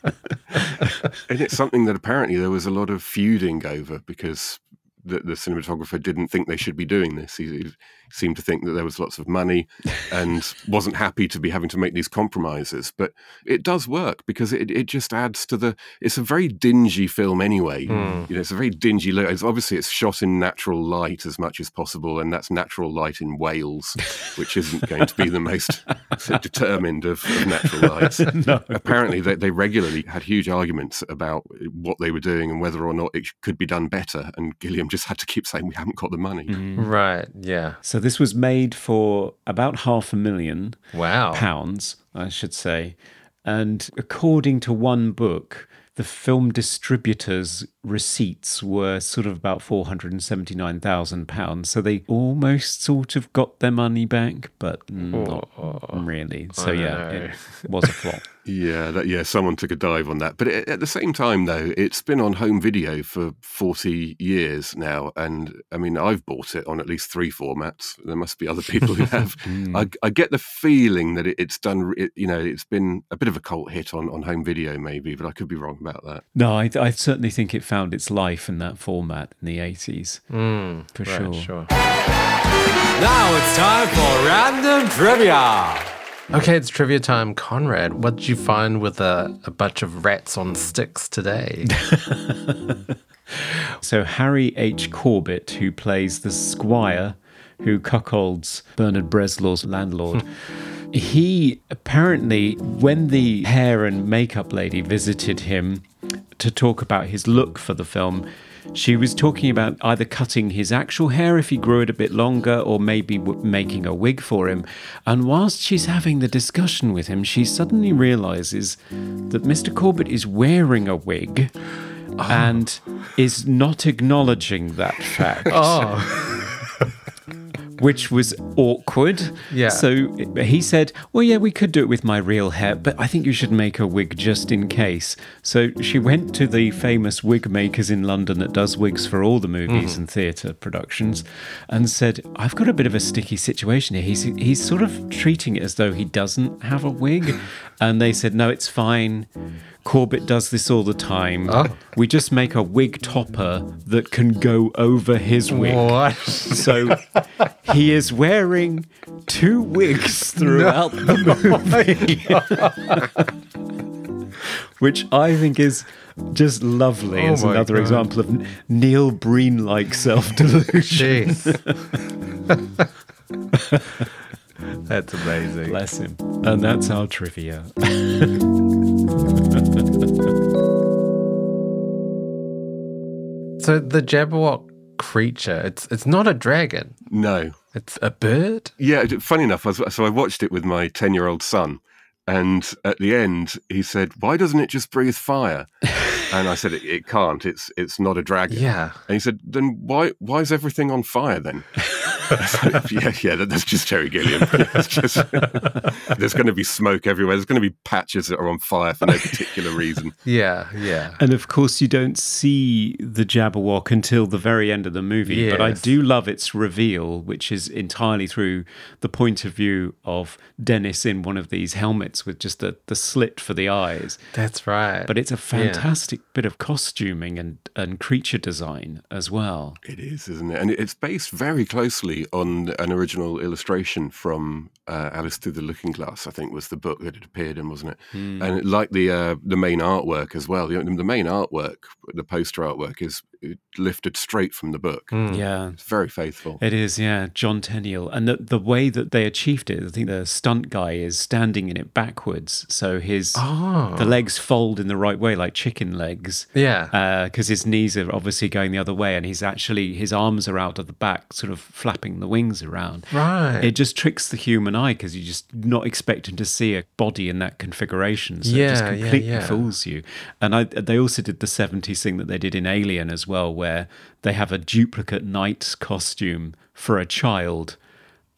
And it's something that apparently there was a lot of feuding over because the, the cinematographer didn't think they should be doing this. He, he seemed to think that there was lots of money and (laughs) wasn't happy to be having to make these compromises. But it does work because it, it just adds to the. It's a very dingy film anyway. Hmm. You know, it's a very dingy look. It's, obviously, it's shot in natural light as much as possible, and that's natural light in Wales, (laughs) which isn't going to be the most determined of, of natural lights. (laughs) Apparently, they, they regularly had huge arguments about what they were doing and whether or not it could be done better. And Gilliam just had to keep saying, "We haven't got the money." Mm. Right. Yeah. so this was made for about half a million. Wow. pounds, I should say. And according to one book, the film distributors' receipts were sort of about £479,000. So they almost sort of got their money back, but oh, not really. So, yeah, it was a flop. (laughs) Yeah, that, yeah. Someone took a dive on that, but at at the same time, though, it's been on home video for forty years now, and I mean, I've bought it on at least three formats. There must be other people who (laughs) have. I, I get the feeling that it, it's done. It, you know, it's been a bit of a cult hit on on home video, maybe, but I could be wrong about that. No, I, I certainly think it found its life in that format in the 80s, Mm, for right, sure. sure. Now it's time for random trivia. Okay, it's trivia time. Conrad, what did you find with a, a bunch of rats on sticks today? (laughs) So Harry H. Corbett, who plays the squire who cuckolds Bernard Bresslaw's landlord, (laughs) he apparently, when the hair and makeup lady visited him to talk about his look for the film, she was talking about either cutting his actual hair if he grew it a bit longer or maybe w- making a wig for him. And whilst she's having the discussion with him, she suddenly realizes that Mr. Corbett is wearing a wig oh. and is not acknowledging that (laughs) fact. oh, Which was awkward. Yeah. So he said, Well, yeah, we could do it with my real hair, but I think you should make a wig just in case. So she went to the famous wig makers in London that does wigs for all the movies mm-hmm. and theatre productions and said, I've got a bit of a sticky situation here. He's, he's sort of treating it as though he doesn't have a wig. (laughs) And they said, No, it's fine. Corbett does this all the time. Oh. We just make a wig topper that can go over his wig. what? So he is wearing two wigs (laughs) throughout the (laughs) oh movie. Which I think is just lovely Oh as another God. example of Neil Breen like self delusion. (laughs) Jeez. (laughs) That's amazing. Bless him. And that's our trivia. (laughs) So the Jabberwock creature, it's it's not a dragon. No, It's a bird? Yeah, d- funny enough, I was, so I watched it with my 10 year old son. And at the end, he said, Why doesn't it just breathe fire? (laughs) and I said, It, it can't. It's it's not a dragon. Yeah. And he said, Then why why is everything on fire then? (laughs) yeah, yeah, that's just Terry Gilliam. (laughs) Just, (laughs) there's going to be smoke everywhere. There's going to be patches that are on fire for no particular reason. Yeah, yeah. And of course, you don't see the Jabberwock until the very end of the movie. But I do love its reveal, which is entirely through the point of view of Dennis in one of these helmets with just the, the slit for the eyes. That's right. But it's a fantastic bit of costuming and, and creature design as well. It is, isn't it? And it's based very closely on an original illustration from uh, Alice Through the Looking Glass. I think was the book that it appeared in, wasn't it? And like the uh, the main artwork as well. The, the main artwork, the poster artwork, is lifted straight from the book. Yeah. It's very faithful. It is, yeah, John Tenniel. And the, the way that they achieved it, I think the stunt guy is standing in it backwards. So his Oh. the legs fold in the right way, like chicken legs. Yeah. Because his knees are obviously going the other way, and he's actually, his arms are out of the back, sort of flapping the wings around. Right. It just tricks the human eye because you're just not expecting to see a body in that configuration. So it just Yeah, yeah, completely yeah. fools you. And I, they also did the 70s thing that they did in Alien as well, where they have a duplicate knight's costume for a child.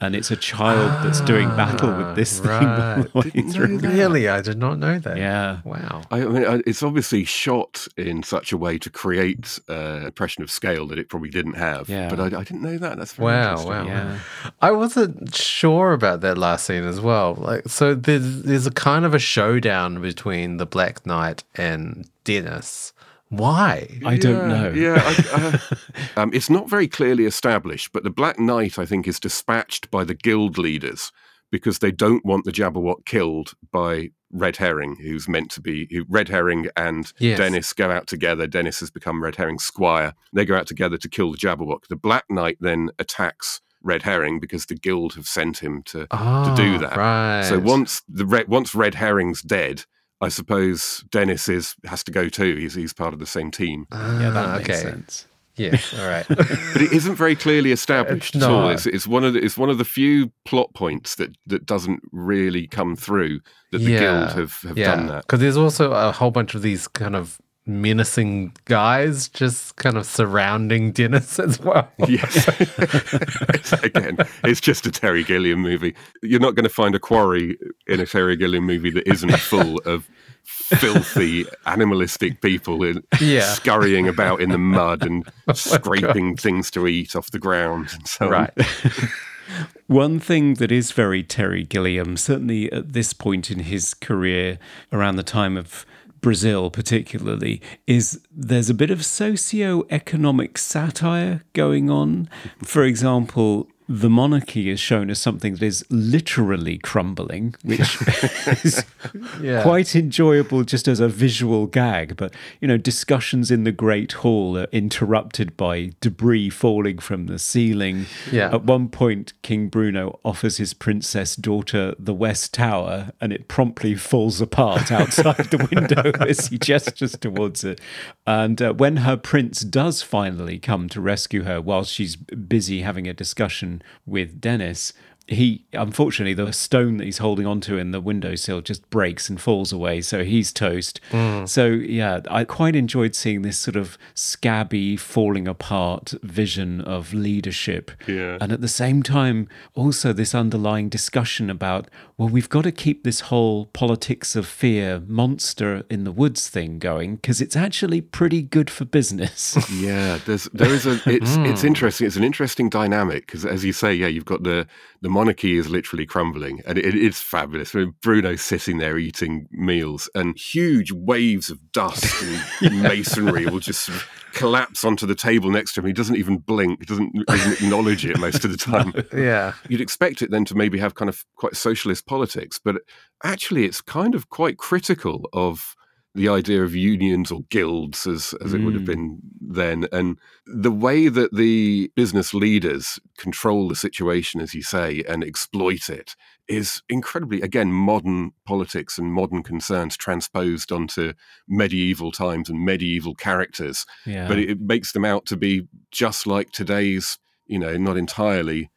And it's a child that's doing battle with this thing (laughs) all the way through. Really, I did not know that. Yeah. Wow. I mean, I- it's obviously shot in such a way to create uh, an impression of scale that it probably didn't have. Yeah. But I, I didn't know that. That's very Wow, wow. Yeah. I wasn't sure about that last scene as well. Like, so there's there's a kind of a showdown between the Black Knight and Dennis. Why? I don't know. Yeah, I, uh, (laughs) um, it's not very clearly established, but the Black Knight, I think, is dispatched by the guild leaders because they don't want the Jabberwock killed by Red Herring, who's meant to be who, Red Herring and Yes. Dennis go out together. Dennis has become Red Herring's squire. They go out together to kill the Jabberwock. The Black Knight then attacks Red Herring because the guild have sent him to to do Ah, that. Right. So once the red, once Red Herring's dead, I suppose Dennis is has to go too. He's he's part of the same team. Yeah, that Ah, makes okay. sense. Yes. (laughs) All right. but it isn't very clearly established It's at all. not. It's, it's one of the, it's one of the few plot points that, that doesn't really come through that the guild have, have done that. Because there's also a whole bunch of these kind of menacing guys just kind of surrounding Dennis (laughs) as well. Yes. (laughs) Again, it's just a Terry Gilliam movie. You're not going to find a quarry in a Terry Gilliam movie that isn't full of filthy, animalistic people in, Yeah. scurrying about in the mud and (laughs) oh scraping things to eat off the ground and so on. Right. One thing that is very Terry Gilliam, certainly at this point in his career, around the time of Brazil particularly, is there's a bit of socio-economic satire going on. For example, the monarchy is shown as something that is literally crumbling, which (laughs) is Yeah. quite enjoyable just as a visual gag. But, you know, discussions in the Great Hall are interrupted by debris falling from the ceiling. Yeah. At one point, King Bruno offers his princess daughter the West Tower, and it promptly falls apart outside the window (laughs) as he gestures towards it. And uh, when her prince does finally come to rescue her while she's busy having a discussion with Dennis, he unfortunately the stone that he's holding onto in the windowsill just breaks and falls away so he's toast mm. so yeah i quite enjoyed seeing this sort of scabby falling apart vision of leadership Yeah. and at the same time also this underlying discussion about well we've got to keep this whole politics of fear monster in the woods thing going because it's actually pretty good for business (laughs) Yeah, there's there is a it's it's (laughs) hmm. interesting. It's an interesting dynamic because, as you say, yeah, you've got the the monarchy is literally crumbling, and it, it's fabulous. I mean, Bruno's sitting there eating meals, and huge waves of dust and (laughs) masonry will just sort of collapse onto the table next to him. He doesn't even blink. He doesn't (laughs) even acknowledge it most of the time. (laughs) Yeah. You'd expect it then to maybe have kind of quite socialist politics, but actually, it's kind of quite critical of the idea of unions or guilds, as as it would have been then, and the way that the business leaders control the situation, as you say, and exploit it is incredibly again modern politics and modern concerns transposed onto medieval times and medieval characters. Yeah. But it, it makes them out to be just like today's you know not entirely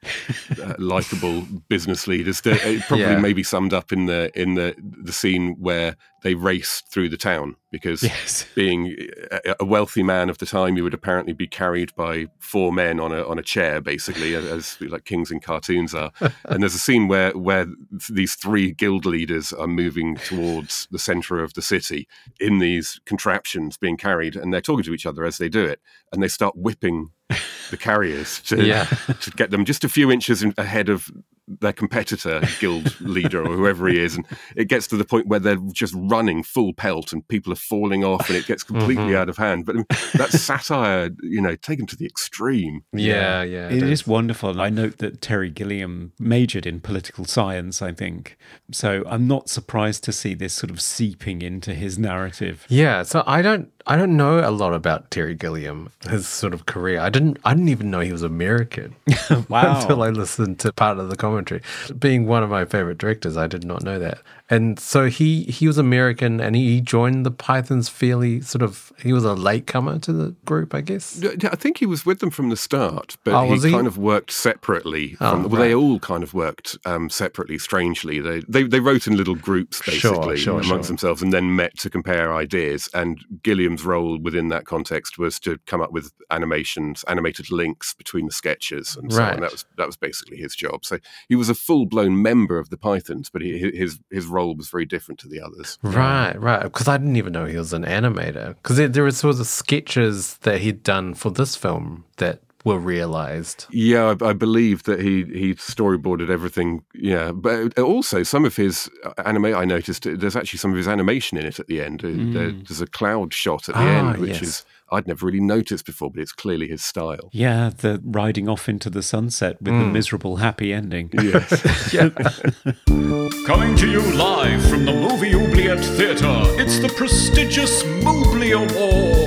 uh, (laughs) likable business leaders. It probably Yeah. maybe summed up in the in the the scene where they race through the town because (laughs) yes being a, a wealthy man of the time you would apparently be carried by four men on a on a chair basically as, like kings in cartoons are (laughs) and there's a scene where where these three guild leaders are moving towards the center of the city in these contraptions being carried and they're talking to each other as they do it and they start whipping (laughs) the carriers to, Yeah. to get them just a few inches in, ahead of their competitor guild (laughs) leader or whoever he is and it gets to the point where they're just running full pelt and people are falling off and it gets completely mm-hmm. out of hand but I mean, that's satire you know taken to the extreme Yeah. Yeah. It is wonderful. And I note that Terry Gilliam majored in political science, I think. So I'm not surprised to see this sort of seeping into his narrative. Yeah, so I don't I don't know a lot about Terry Gilliam, his sort of career. I didn't I didn't even know he was American. (laughs) Wow. (laughs) Until I listened to part of the commentary. Being one of my favorite directors, I did not know that. And so he he was American and he joined the Pythons fairly sort of he was a latecomer to the group, I guess. I think he was with them from the start, but Oh, he, he? kind of worked separately. Oh, From, well, they all kind of worked um, separately. Strangely, they, they they wrote in little groups Sure, basically sure, amongst sure. themselves, and then met to compare ideas. And Gilliam's role within that context was to come up with animations, animated links between the sketches, and so Right. on. That was that was basically his job. So he was a full blown member of the Pythons, but he, his his role was very different to the others. Right, right. Because I didn't even know he was an animator. Because there, there were sort of sketches that he'd done for this film that were realized. Yeah, I, I believe that he he storyboarded everything. Yeah, but also some of his uh, anime. I noticed there's actually some of his animation in it at the end. Uh, there- There's a cloud shot at the Ah, end, which yes. is I'd never really noticed before, but it's clearly his style. Yeah, the riding off into the sunset with the mm. miserable happy ending. Yes. (laughs) (laughs) Coming to you live from the Movie Oubliette Theatre, it's the prestigious Mobley Awards.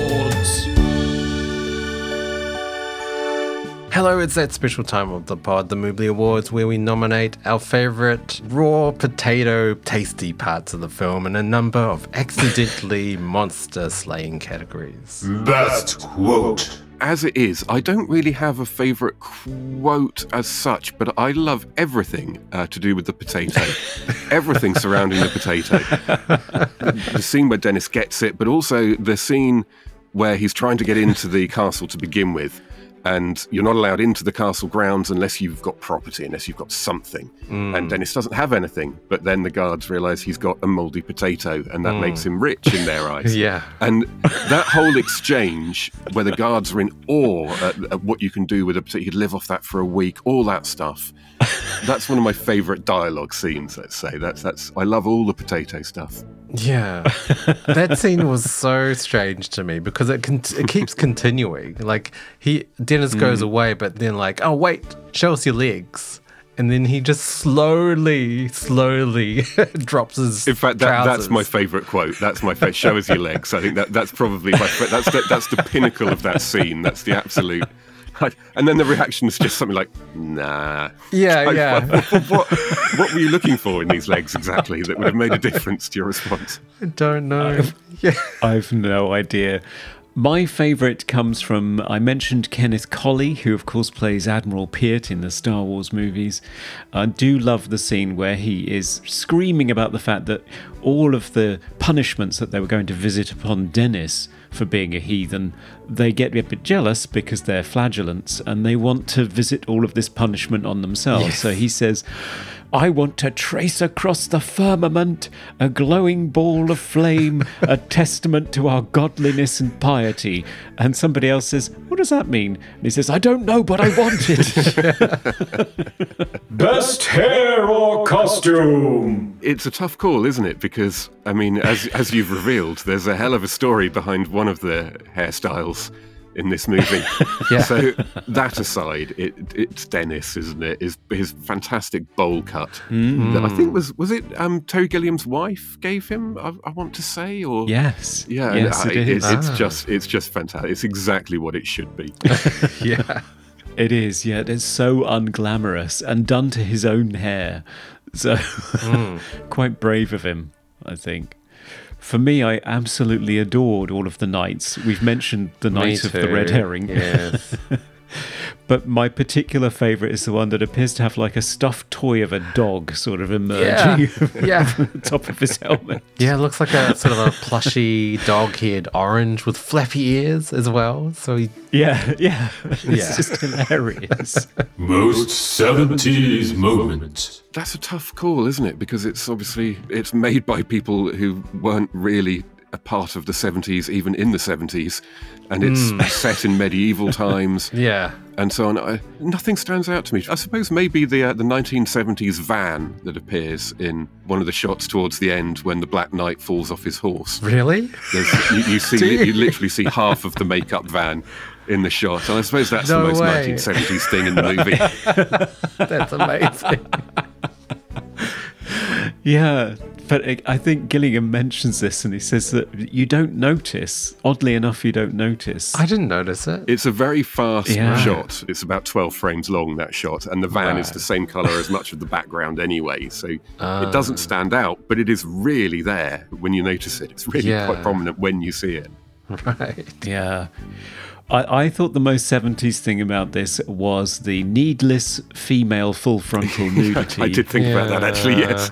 Hello, it's that special time of the pod, the Moobly Awards, where we nominate our favorite raw potato tasty parts of the film in a number of (laughs) accidentally monster slaying categories. Best quote. As it is, I don't really have a favourite quote as such, but I love everything uh, to do with the potato. (laughs) everything surrounding the potato. (laughs) the scene where Dennis gets it, but also the scene where he's trying to get into the castle to begin with. And you're not allowed into the castle grounds unless you've got property, unless you've got something. Hmm. And Dennis doesn't have anything. But then the guards realize he's got a moldy potato, and that hmm. makes him rich in their eyes. (laughs) Yeah. And that whole exchange where the guards are in awe at, at what you can do with a potato, you could live off that for a week, all that stuff. That's one of my favourite dialogue scenes, let's say. That's that's I love all the potato stuff. Yeah, that scene was so strange to me because it con- it keeps continuing. Like he Dennis goes mm. away, but then like, oh wait, show us your legs, and then he just slowly, slowly (laughs) drops his. In fact, that, that's my favourite quote. That's my favourite. Show us your legs. I think that that's probably my that's the, that's the pinnacle of that scene. That's the absolute. (laughs) And then the reaction is just something like, "Nah." Yeah, Like, yeah. What, what, what were you looking for in these legs exactly that would have made a difference to your response? I don't know. (laughs) yeah. I've no idea. My favourite comes from I mentioned Kenneth Colley, who of course plays Admiral Piett in the Star Wars movies. I do love the scene where he is screaming about the fact that all of the punishments that they were going to visit upon Dennis for being a heathen, they get a bit jealous because they're flagellants and they want to visit all of this punishment on themselves. So he says, I want to trace across the firmament a glowing ball of flame, a (laughs) testament to our godliness and piety. And somebody else says, What does that mean? And he says, I don't know, but I want it. (laughs) Best hair or costume. It's a tough call, isn't it? Because I mean, as as you've revealed, there's a hell of a story behind one of the hairstyles in this movie. (laughs) Yeah. So that aside, it, it's Dennis, isn't it? His his fantastic bowl cut. That I think was was it um, Terry Gilliam's wife gave him. I, I want to say, or yes. yeah, Yes, it is. It's Ah. just it's just fantastic. It's exactly what it should be. (laughs) Yeah. It is, yeah. It's so unglamorous and done to his own hair. So, (laughs) quite brave of him, I think. For me, I absolutely adored all of the knights. We've mentioned the Me knight of the red herring. Yes. (laughs) But my particular favourite is the one that appears to have like a stuffed toy of a dog sort of emerging yeah. (laughs) from the top of his helmet. Yeah, it looks like a sort of a plushy dog head orange with flappy ears as well. So he Yeah, yeah. (laughs) It's Yeah. just hilarious. Most 70s moment. That's a tough call, isn't it? Because it's obviously it's made by people who weren't really a part of the 70s, even in the 70s, and it's (laughs) set in medieval times Yeah. and so on. I, nothing stands out to me. I suppose maybe the uh, the 1970s van that appears in one of the shots towards the end when the Black Knight falls off his horse. Really? You, you (laughs) see, you? you literally see half of the makeup van in the shot, and I suppose that's No the most way. 1970s thing in the movie. (laughs) That's amazing. Yeah, But I- I think Gilliam mentions this and he says that you don't notice. Oddly enough, you don't notice. I didn't notice it. It's a very fast Yeah. shot. It's about 12 frames long, that shot. And the van is the same color as much of the background anyway. So it doesn't ah. stand out, but it is really there when you notice it. It's really Yeah. quite prominent when you see it. (laughs) right. Yeah. I, I thought the most 70s thing about this was the needless female full frontal (laughs) nudity. I did think about that actually, yes.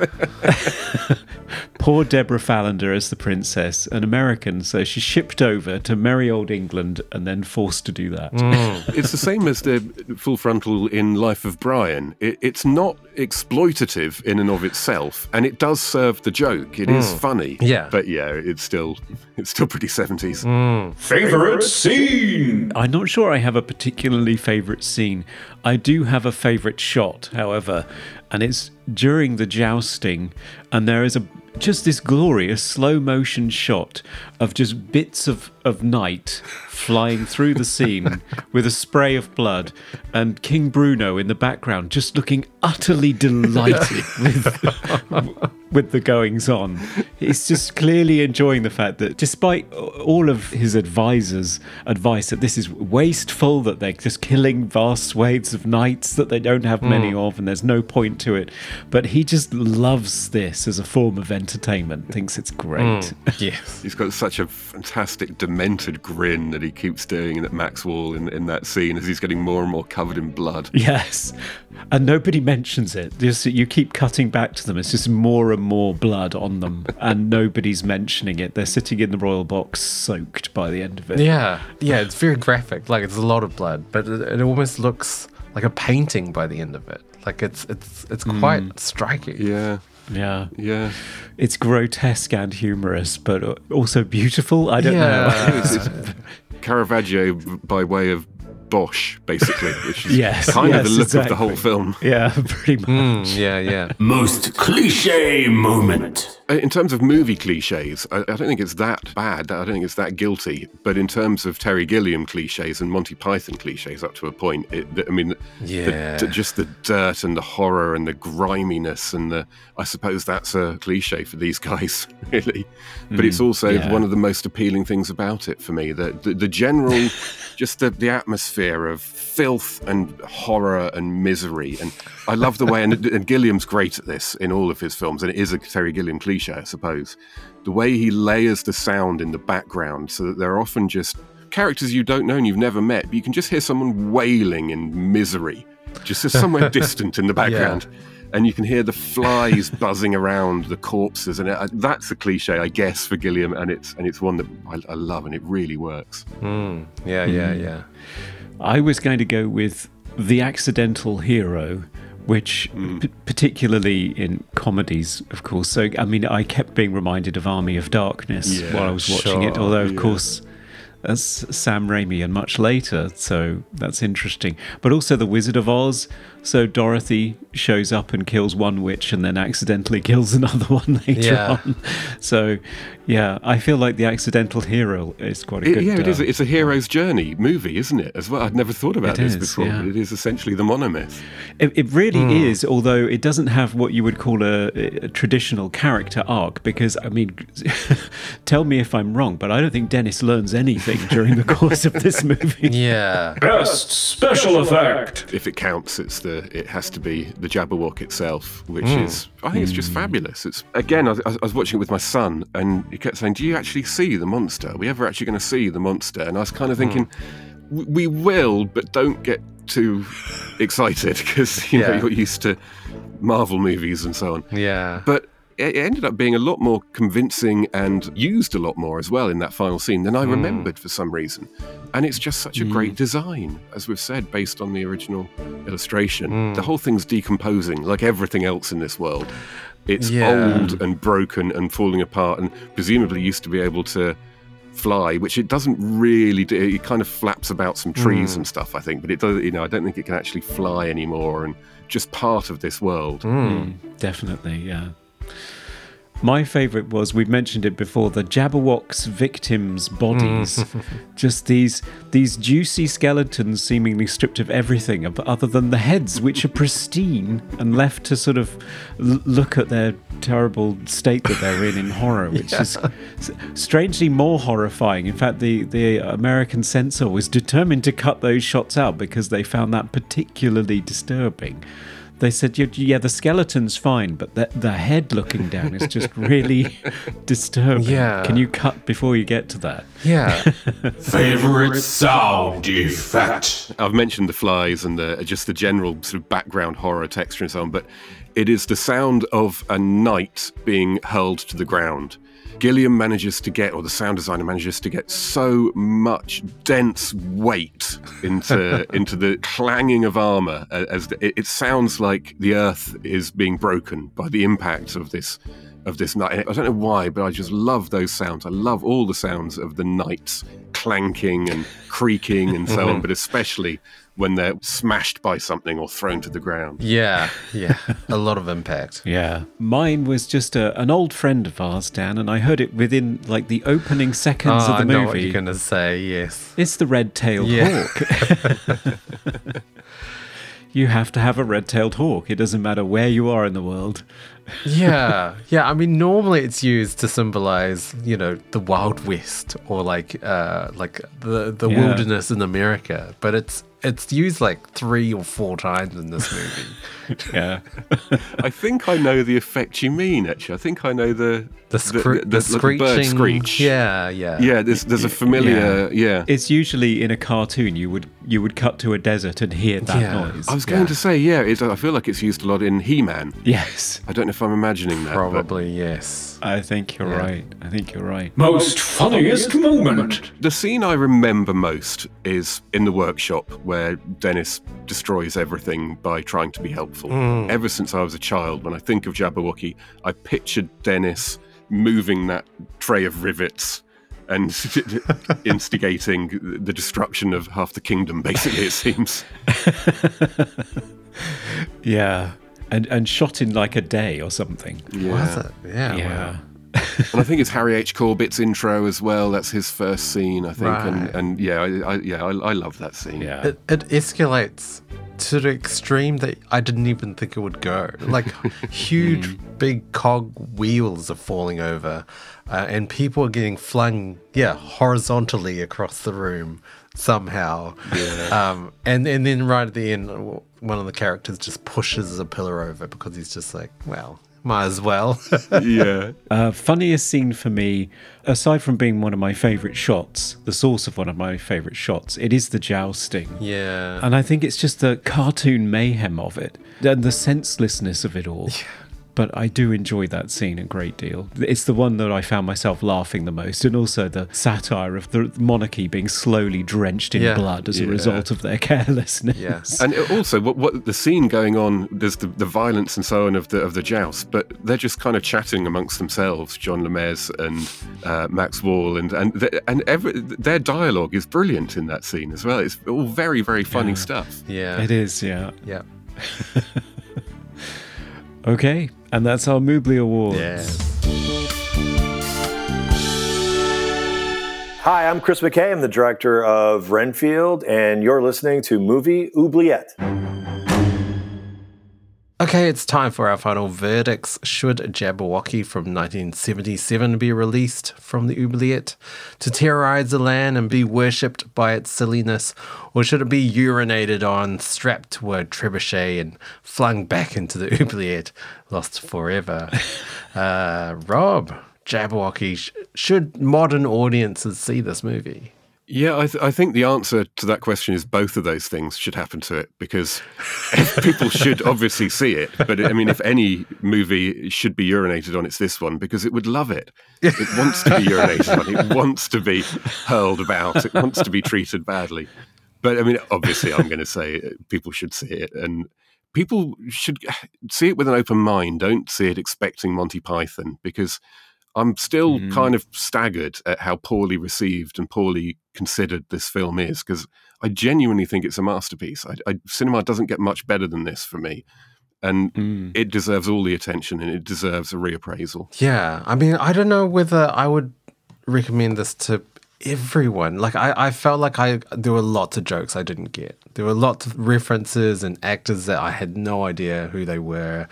(laughs) Poor Deborah Fallender as the princess, an American, so she's shipped over to merry old England and then forced to do that. Mm. it's the same as the full frontal in Life of Brian. It, it's not exploitative in and of itself, and it does serve the joke. It is hmm. funny. Yeah. But yeah, it's still (laughs) it's still pretty 70s. Hmm. Favorite scene? I'm not sure I have a particularly favourite scene. I do have a favourite shot, however, and it's during the jousting, and there is a just this glorious slow motion shot of just bits of, of knight flying through the scene with a spray of blood and King Bruno in the background just looking utterly delighted (laughs) with with the goings on. He's just clearly enjoying the fact that despite all of his advisors' advice that this is wasteful, that they're just killing vast swathes of knights that they don't have many hmm. of, and there's no point to it, but he just loves this as a form of entertainment, thinks it's great. Hmm. Yes. He's got such a fantastic, demented grin that he keeps doing at Max Wall in, in that scene as he's getting more and more covered in blood. Yes. And nobody mentions it. Just you keep cutting back to them. It's just more and more blood on them, (laughs) and nobody's mentioning it. They're sitting in the royal box, soaked by the end of it. Yeah. Yeah, it's very graphic. Like it's a lot of blood, but it, it almost looks like a painting by the end of it. Like it's it's it's quite hmm. striking. Yeah, Yeah. yeah. It's grotesque and humorous, but also beautiful. I don't know. It's, (laughs) it's Caravaggio by way of Bosch, basically, which is (laughs) Yes, kind of the yes, look of the whole film. yeah, (laughs) pretty much. Mm, yeah, yeah. Most cliche moment. Uh, In terms of movie cliches, I, I don't think it's that bad. I don't think it's that guilty. But in terms of Terry Gilliam cliches and Monty Python cliches, up to a point, it, I mean, Yeah. the, just the dirt and the horror and the griminess and the, I suppose that's a cliche for these (laughs) guys, really. But it's also yeah. one of the most appealing things about it for me. The the, the general, just the, the atmosphere of filth and horror and misery. And I love the way, and, and Gilliam's great at this in all of his films, and it is a Terry Gilliam cliche, I suppose. The way he layers the sound in the background so that they're often just characters you don't know and you've never met, but you can just hear someone wailing in misery, just somewhere (laughs) distant in the background. And you can hear the flies (laughs) buzzing around the corpses, and it, that's a cliche, I guess, for Gilliam, and it's and it's one that I, I love, and it really works. Mm, yeah, yeah, yeah. I was going to go with the accidental hero, which p- mm. particularly in comedies, of course. So I mean, I kept being reminded of Army of Darkness Yeah, while I was watching it. Although, of yeah. course, that's Sam Raimi and much later, so that's interesting. But also the Wizard of Oz. So Dorothy shows up and kills one witch and then accidentally (laughs) kills another one (laughs) later Yeah. on. So, yeah, I feel like the accidental hero is quite a It- good. yeah, it is. uh, It's a hero's journey movie, isn't it? As well, I'd never thought about this is, before. yeah. But it is essentially the monomyth. It, it really is, although it doesn't have what you would call a, a traditional character arc. Because I mean, (laughs) tell me if I'm wrong, but I don't think Dennis learns anything during the course of this movie. Yeah. Best special effect. If it counts, it's the it has to be the Jabberwock itself, which Hmm. is I think it's just fabulous. It's again, I, was- I was watching it with my son, and he kept saying, "Do you actually see the monster? Are we ever actually going to see the monster?" And I was kind of thinking, "W- "We will, but don't get too (laughs) excited because you know you're used to Marvel movies and so on." Yeah. But it it ended up being a lot more convincing and used a lot more as well in that final scene than I hmm. remembered for some reason. And it's just such a hmm. great design, as we've said, based on the original illustration. Hmm. The whole thing's decomposing like everything else in this world. It's Yeah. old and broken and falling apart, and presumably used to be able to fly, which it doesn't really do. It kind of flaps about some trees and stuff, I think, but it does. You know, I don't think it can actually fly anymore, and just part of this world. Mm, definitely, yeah. My favourite was we've mentioned it before the Jabberwock's victims' bodies, mm. (laughs) just these these juicy skeletons seemingly stripped of everything other than the heads, which are pristine and left to sort of l- look at their terrible state that they're in in horror, which is strangely more horrifying. In fact, the the American censor was determined to cut those shots out because they found that particularly disturbing. They said, "Yeah, yeah, the skeleton's fine, but the, the head looking down is just really (laughs) disturbing. Yeah. Can you cut before you get to that? Yeah. (laughs) Favorite sound effect. I've mentioned the flies and the just the general sort of background horror texture and so on, but it is the sound of a knight being hurled to the ground. Gilliam manages to get, or the sound designer manages to get so much dense weight into (laughs) into the clanging of armor, as the, it, it sounds like the earth is being broken by the impact of this of this knight. I don't know why, but I just love those sounds. I love all the sounds of the knights clanking and creaking and so on, (laughs) but especially when they're smashed by something or thrown to the ground. Yeah. Yeah. (laughs) A lot of impact. Yeah. Mine was just a, an old friend of ours, Dan, and I heard it within like the opening seconds Oh, of I the know what movie. you're going to say. Yes. It's the red-tailed Yeah. hawk. (laughs) (laughs) you have to have a red-tailed hawk. It doesn't matter where you are in the world. yeah yeah i mean normally it's used to symbolize you know the wild west or like uh like the the Yeah. wilderness in america but it's it's used like three or four times in this movie (laughs) Yeah. I think I know the effect you mean, actually. I think I know the the, scre- the, the screeching bird screech. yeah yeah Yeah, there's there's a familiar yeah. It's usually in a cartoon you would you would cut to a desert and hear that Yeah. noise. I was going Yeah. to say, yeah, it's, I feel like it's used a lot in He-Man. yes. I don't know if I'm imagining that. but- probably yes I think you're right. I think you're right. Most funniest moment. The scene I remember most is in the workshop where Dennis destroys everything by trying to be helpful. Hmm. Ever since I was a child, when I think of Jabberwocky, I pictured Dennis moving that tray of rivets and (laughs) instigating the destruction of half the kingdom, basically, it seems. (laughs) Yeah. And and shot in like a day or something. was it yeah, wow. Yeah. (laughs) And I think it's Harry H. Corbett's intro as well. That's his first scene, I think. And, Right. and yeah, I, I, yeah, I, I love that scene. Yeah. it, it escalates to the extreme that I didn't even think it would go. (laughs) Like huge, big cog wheels are falling over, uh, and people are getting flung, yeah, horizontally across the room somehow. Um, and and then right at the end, one of the characters just pushes a pillar over because he's just like, well, might as well. (laughs) yeah. Uh, funniest scene for me, aside from being one of my favourite shots, the source of one of my favourite shots, it is the jousting. yeah. And I think it's just the cartoon mayhem of it and the senselessness of it all. But I do enjoy that scene a great deal. It's the one that I found myself laughing the most, and also the satire of the monarchy being slowly drenched in Yeah. blood as a result of their (laughs) carelessness. Yeah. And also, what, what the scene going on, there's the, the violence and so on of the of the joust, but they're just kind of chatting amongst themselves. John Lemez and uh, Max Wall, and and the, and every, their dialogue is brilliant in that scene as well. It's all very very funny stuff. yeah. It is, yeah. Yeah. (laughs) Okay, and that's our Moobly Award. Yeah. Hi, I'm Chris McKay. I'm the director of Renfield, and you're listening to Movie Oubliette. Okay, it's time for our final verdicts. Should Jabberwocky from 1977 be released from the oubliette to terrorize the land and be worshipped by its silliness, or should it be urinated on, strapped to a trebuchet, and flung back into the oubliette, lost forever? (laughs) uh, Rob, Jabberwocky, sh- should modern audiences see this movie? Yeah, I, th- I think the answer to that question is both of those things should happen to it because people should (laughs) obviously see it. But I mean, if any movie should be urinated on, it's this one because it would love it. It wants to be urinated on. It wants to be hurled about. It wants to be treated badly. But I mean, obviously, I'm going to say uh, people should see it and people should see it with an open mind. Don't see it expecting Monty Python because I'm still mm-hmm. kind of staggered at how poorly received and poorly considered this film is because I genuinely think it's a masterpiece. I, I, cinema doesn't get much better than this for me. and mm. it deserves all the attention and it deserves a reappraisal. Yeah, I mean, I don't know whether I would recommend this to everyone. Like, I, I felt like I there were lots of jokes I didn't get. There were lots of references and actors that I had no idea who they were.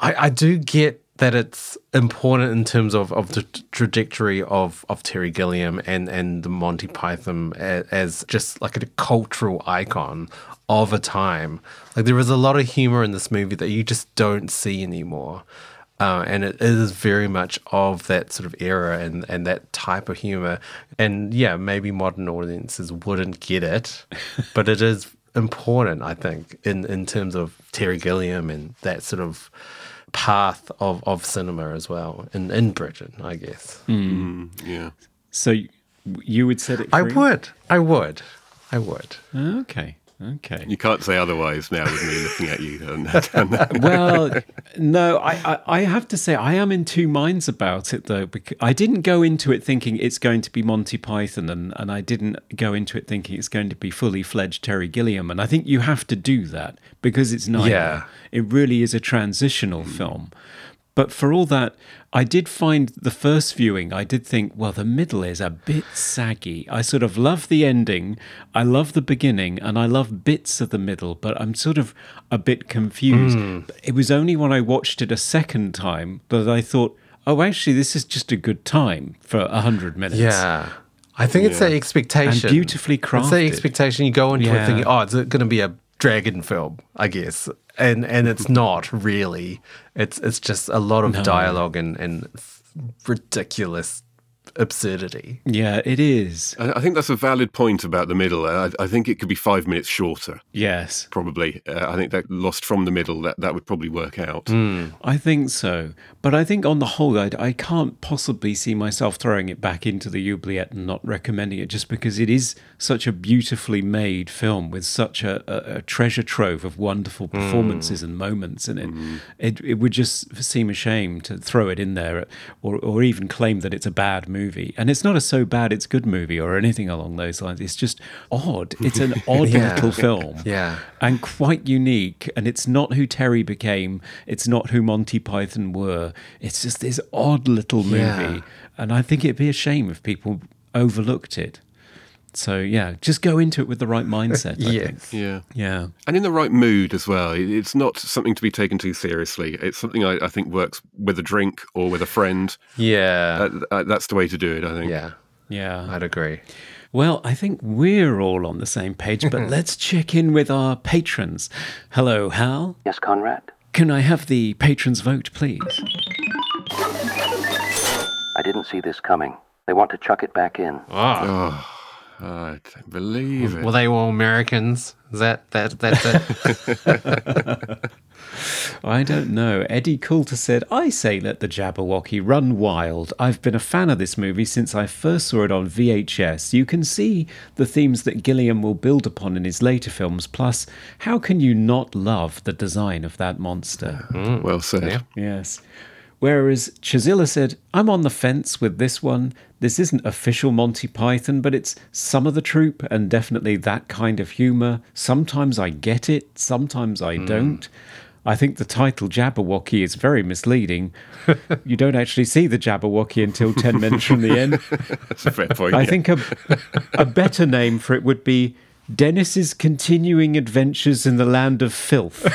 I, I do get that it's important in terms of, of the trajectory of, of Terry Gilliam and, and the Monty Python as, as just like a cultural icon of a time. Like there is a lot of humor in this movie that you just don't see anymore. Uh, and it is very much of that sort of era and, and that type of humor. And yeah, maybe modern audiences wouldn't get it, (laughs) but it is important, I think, in, in terms of Terry Gilliam and that sort of path of, of cinema as well in, in Britain, I guess. Mm. Mm, yeah. So you would set it I would. I would. I would. Okay. Okay. You can't say otherwise now with me looking at you. And, (laughs) and well, no, I, I, I have to say I am in two minds about it though. Because I didn't go into it thinking it's going to be Monty Python, and, and I didn't go into it thinking it's going to be fully fledged Terry Gilliam. And I think you have to do that because it's neither. Yeah. It really is a transitional film. But for all that, I did find the first viewing, I did think, well, the middle is a bit saggy. I sort of love the ending, I love the beginning, and I love bits of the middle, but I'm sort of a bit confused. Hmm. It was only when I watched it a second time that I thought, oh, actually, this is just a good time for a hundred minutes. Yeah. I think it's the expectation. And beautifully It's crafted. the expectation. You go into Yeah. Oh, it thinking, oh, it's going to be a dragon film, I guess. And and it's (laughs) not really. It's it's just a lot of dialogue and, and ridiculous absurdity. Yeah, it is. I I think that's a valid point about the middle. I, I think it could be five minutes shorter, Yes. probably. Uh, I think that lost from the middle, that, that would probably work out. Hmm. I think so. But I think on the whole, I, I can't possibly see myself throwing it back into the oubliette and not recommending it just because it is such a beautifully made film with such a, a, a treasure trove of wonderful hmm. performances and moments in it. Hmm. it. It would just seem a shame to throw it in there or, or even claim that it's a bad movie. And it's not a so bad it's good movie or anything along those lines. It's just odd. It's an (laughs) odd Yeah. little film (laughs) Yeah. and quite unique. And it's not who Terry became. It's not who Monty Python were. It's just this odd little movie. Yeah. And I think it'd be a shame if people overlooked it. So yeah, just go into it with the right mindset. I. (laughs) Yes. Yeah. Yeah. And in the right mood as well. It's not something to be taken too seriously. It's something I, I think works with a drink or with a friend. Yeah. Uh, uh, that's the way to do it, I think. yeah. Yeah. I'd agree. Well, I think we're all on the same page, but (laughs) let's check in with our patrons. Hello, Hal. Yes, Conrad? Can I have the patrons vote, please? I didn't see this coming. They want to chuck it back in. Oh, I don't believe it. Were they all Americans? Is that that that's (laughs) it? (laughs) I don't know. Eddie Coulter said, I say let the Jabberwocky run wild. I've been a fan of this movie since I first saw it on VHS. You can see the themes that Gilliam will build upon in his later films. Plus, how can you not love the design of that monster? well said. Yes. Whereas Chazilla said, I'm on the fence with this one. This isn't official Monty Python, but it's some of the troupe and definitely that kind of humour. Sometimes I get it, sometimes I hmm. don't. I think the title Jabberwocky is very misleading. (laughs) you don't actually see the Jabberwocky until 10 minutes from the end. (laughs) That's a fair point. I yeah. think a, a better name for it would be Dennis's Continuing Adventures in the Land of Filth.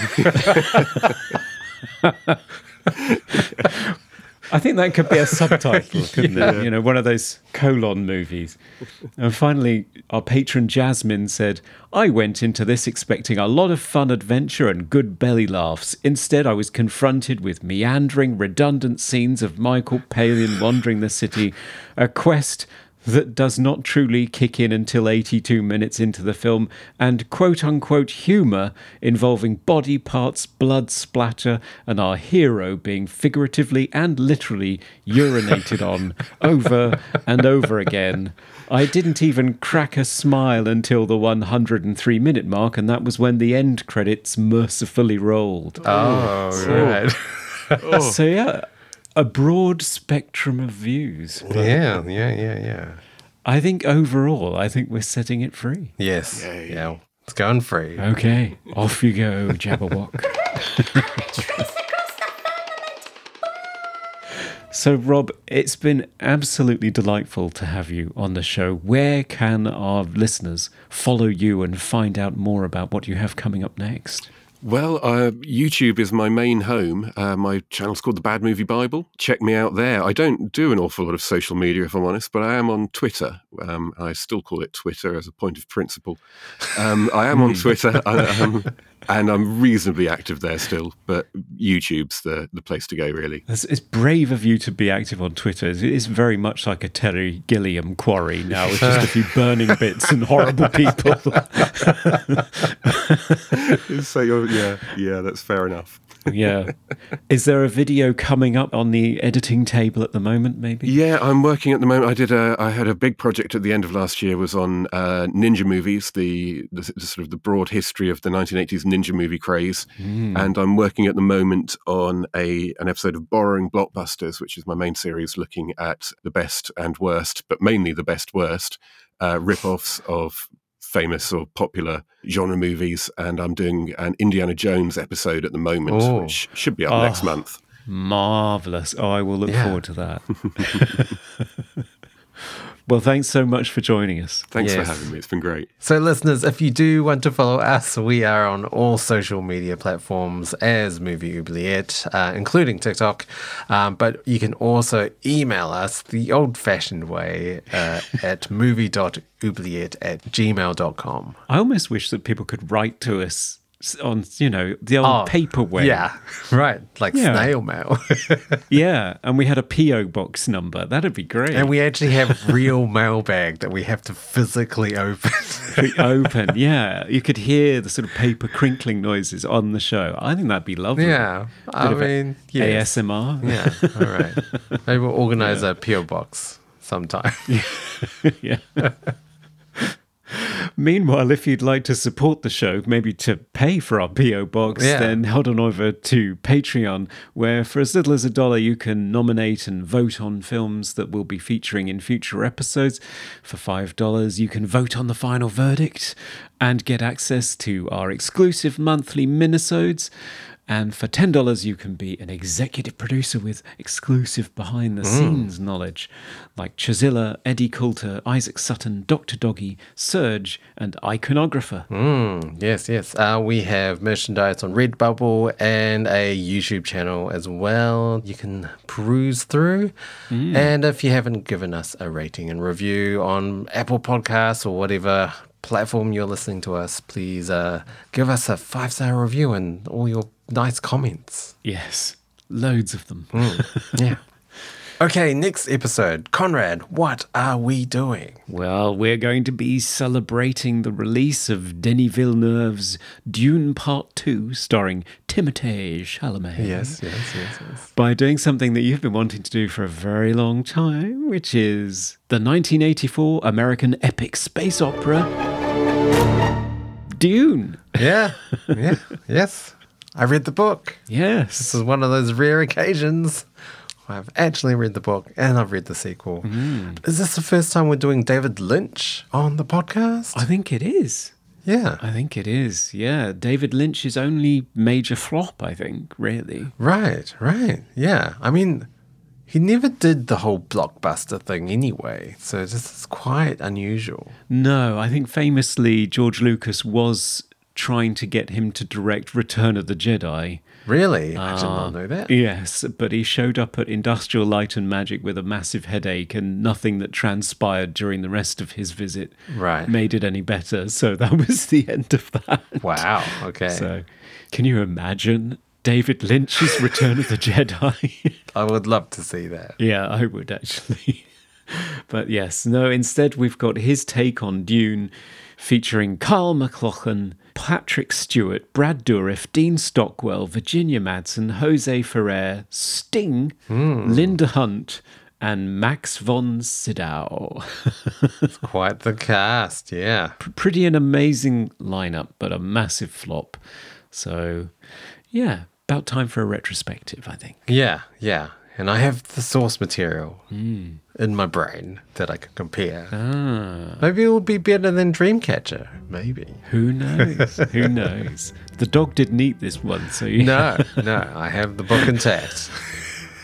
(laughs) I think that could be a (laughs) subtitle, couldn't it? You know, one of those colon movies. And finally, our patron Jasmine said, I went into this expecting a lot of fun adventure and good belly laughs. Instead, I was confronted with meandering, redundant scenes of Michael Palin wandering the city, a quest that does not truly kick in until 82 minutes into the film, and quote unquote humour involving body parts, blood splatter, and our hero being figuratively and literally urinated on (laughs) over and over again. I didn't even crack a smile until the 103 minute mark, and that was when the end credits mercifully rolled. oh, oh. right. So, (laughs) oh. yeah, a broad spectrum of views. Yeah, yeah, yeah, yeah. I think overall, I think we're setting it free. Yes. Yeah. It's going free. Okay, off you go, Jabberwock. (laughs) So, Rob, it's been absolutely delightful to have you on the show. Where can our listeners follow you and find out more about what you have coming up next? Well, uh, YouTube is my main home. Uh, my channel's called The Bad Movie Bible. Check me out there. I don't do an awful lot of social media, if I'm honest, but I am on Twitter. Um, I still call it Twitter as a point of principle. Um, I am on Twitter, I, um, (laughs) and I'm reasonably active there still. But YouTube's the the place to go, really. It's, it's brave of you to be active on Twitter. It is very much like a Terry Gilliam quarry now, with just a few (laughs) burning bits and horrible people. (laughs) so you're, yeah, yeah, that's fair enough. Yeah. (laughs) Is there a video coming up on the editing table at the moment, maybe? Yeah, I'm working at the moment. I did a, I had a big project at the end of last year was on uh, ninja movies, the, the, the sort of the broad history of the 1980s ninja movie craze, and I'm working at the moment on a an episode of Borrowing Blockbusters, which is my main series, looking at the best and worst, but mainly the best worst uh, rip-offs of famous or popular genre movies, and I'm doing an Indiana Jones episode at the moment, Oh. which should be up next Oh. month. Marvelous. Oh, I will look Yeah. forward to that. (laughs) (laughs) well, thanks so much for joining us. Thanks Yes. for having me. It's been great. So, listeners, if you do want to follow us, we are on all social media platforms as Movie Oubliette, uh, including TikTok. Um, but you can also email us the old fashioned way uh, at movie.oubliette at gmail.com. I almost wish that people could write to us s- on, you know, the old. Oh, Yeah, (laughs) right. Like Yeah. snail mail. (laughs) Yeah. And we had a P.O. box number. That'd be great. and we actually have real (laughs) mailbag that we have to physically open. open. Yeah. You could hear the sort of paper crinkling noises on the show. I think that'd be lovely. yeah. I Bit a- mean, yes. ASMR. Yeah. All right. Maybe we'll organize a PO box sometime. yeah. Meanwhile, if you'd like to support the show, maybe to pay for our PO box, Yeah. then head on over to Patreon, where for as little as a dollar you can nominate and vote on films that we'll be featuring in future episodes. For five dollars, you can vote on the final verdict and get access to our exclusive monthly minisodes. And for $10, you can be an executive producer with exclusive behind the scenes knowledge, like Chazilla, Eddie Coulter, Isaac Sutton, Dr. Doggy, Serge, and Iconographer. Mm, yes, yes. Uh, we have merchandise on Redbubble and a YouTube channel as well. You can peruse through. And if you haven't given us a rating and review on Apple Podcasts or whatever platform you're listening to us, please uh, give us a five star review and all your nice comments. Yes, loads of them. Mm, yeah. (laughs) Okay, next episode. Conrad, what are we doing? Well, we're going to be celebrating the release of Denis Villeneuve's Dune Part 2, starring Timothée Chalamet. Yes, yes, yes, yes. by doing something that you've been wanting to do for a very long time, which is the 1984 American epic space opera Dune. Yeah, (laughs) yeah, yes. I read the book. Yes. This is one of those rare occasions I've actually read the book and I've read the sequel. Mm. Is this the first time we're doing David Lynch on the podcast? I think it is. yeah. I think it is. Yeah. David Lynch's only major flop, I think, really. Right, right. Yeah. I mean, he never did the whole blockbuster thing anyway. So this is quite unusual. No, I think famously George Lucas was trying to get him to direct Return of the Jedi. Really? I did Ah, not know that. Yes, but he showed up at Industrial Light and Magic with a massive headache, and nothing that transpired during the rest of his visit Right. made it any better. So that (laughs) was the end of that. Wow. Okay. So, can you imagine David Lynch's Return of the Jedi? (laughs) I would love to see that. yeah, I would actually. (laughs) but yes, no, instead, we've got his take on Dune featuring Kyle MacLachlan, Patrick Stewart, Brad Dourif, Dean Stockwell, Virginia Madsen, Jose Ferrer, Sting, hmm. Linda Hunt, and Max von Sydow. It's quite the cast. Yeah. Pretty an amazing lineup, but a massive flop. So, yeah, about time for a retrospective, I think. Yeah. Yeah. And I have the source material in my brain that I can compare. Ah, Maybe it will be better than Dreamcatcher. Maybe. who knows? who (laughs) knows? The dog didn't eat this one, so you No, (laughs) no, I have the book intact.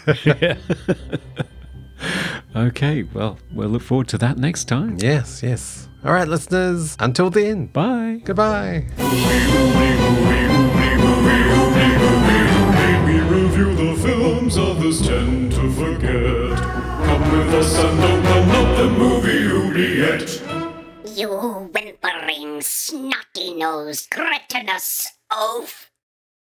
(laughs) Okay, well, we'll look forward to that next time. Yes, yes. All right, listeners. Until then. Bye. Goodbye. Others tend to forget. Come with us and open up the movie oubliette. You whimpering, snotty nosed, cretinous oaf.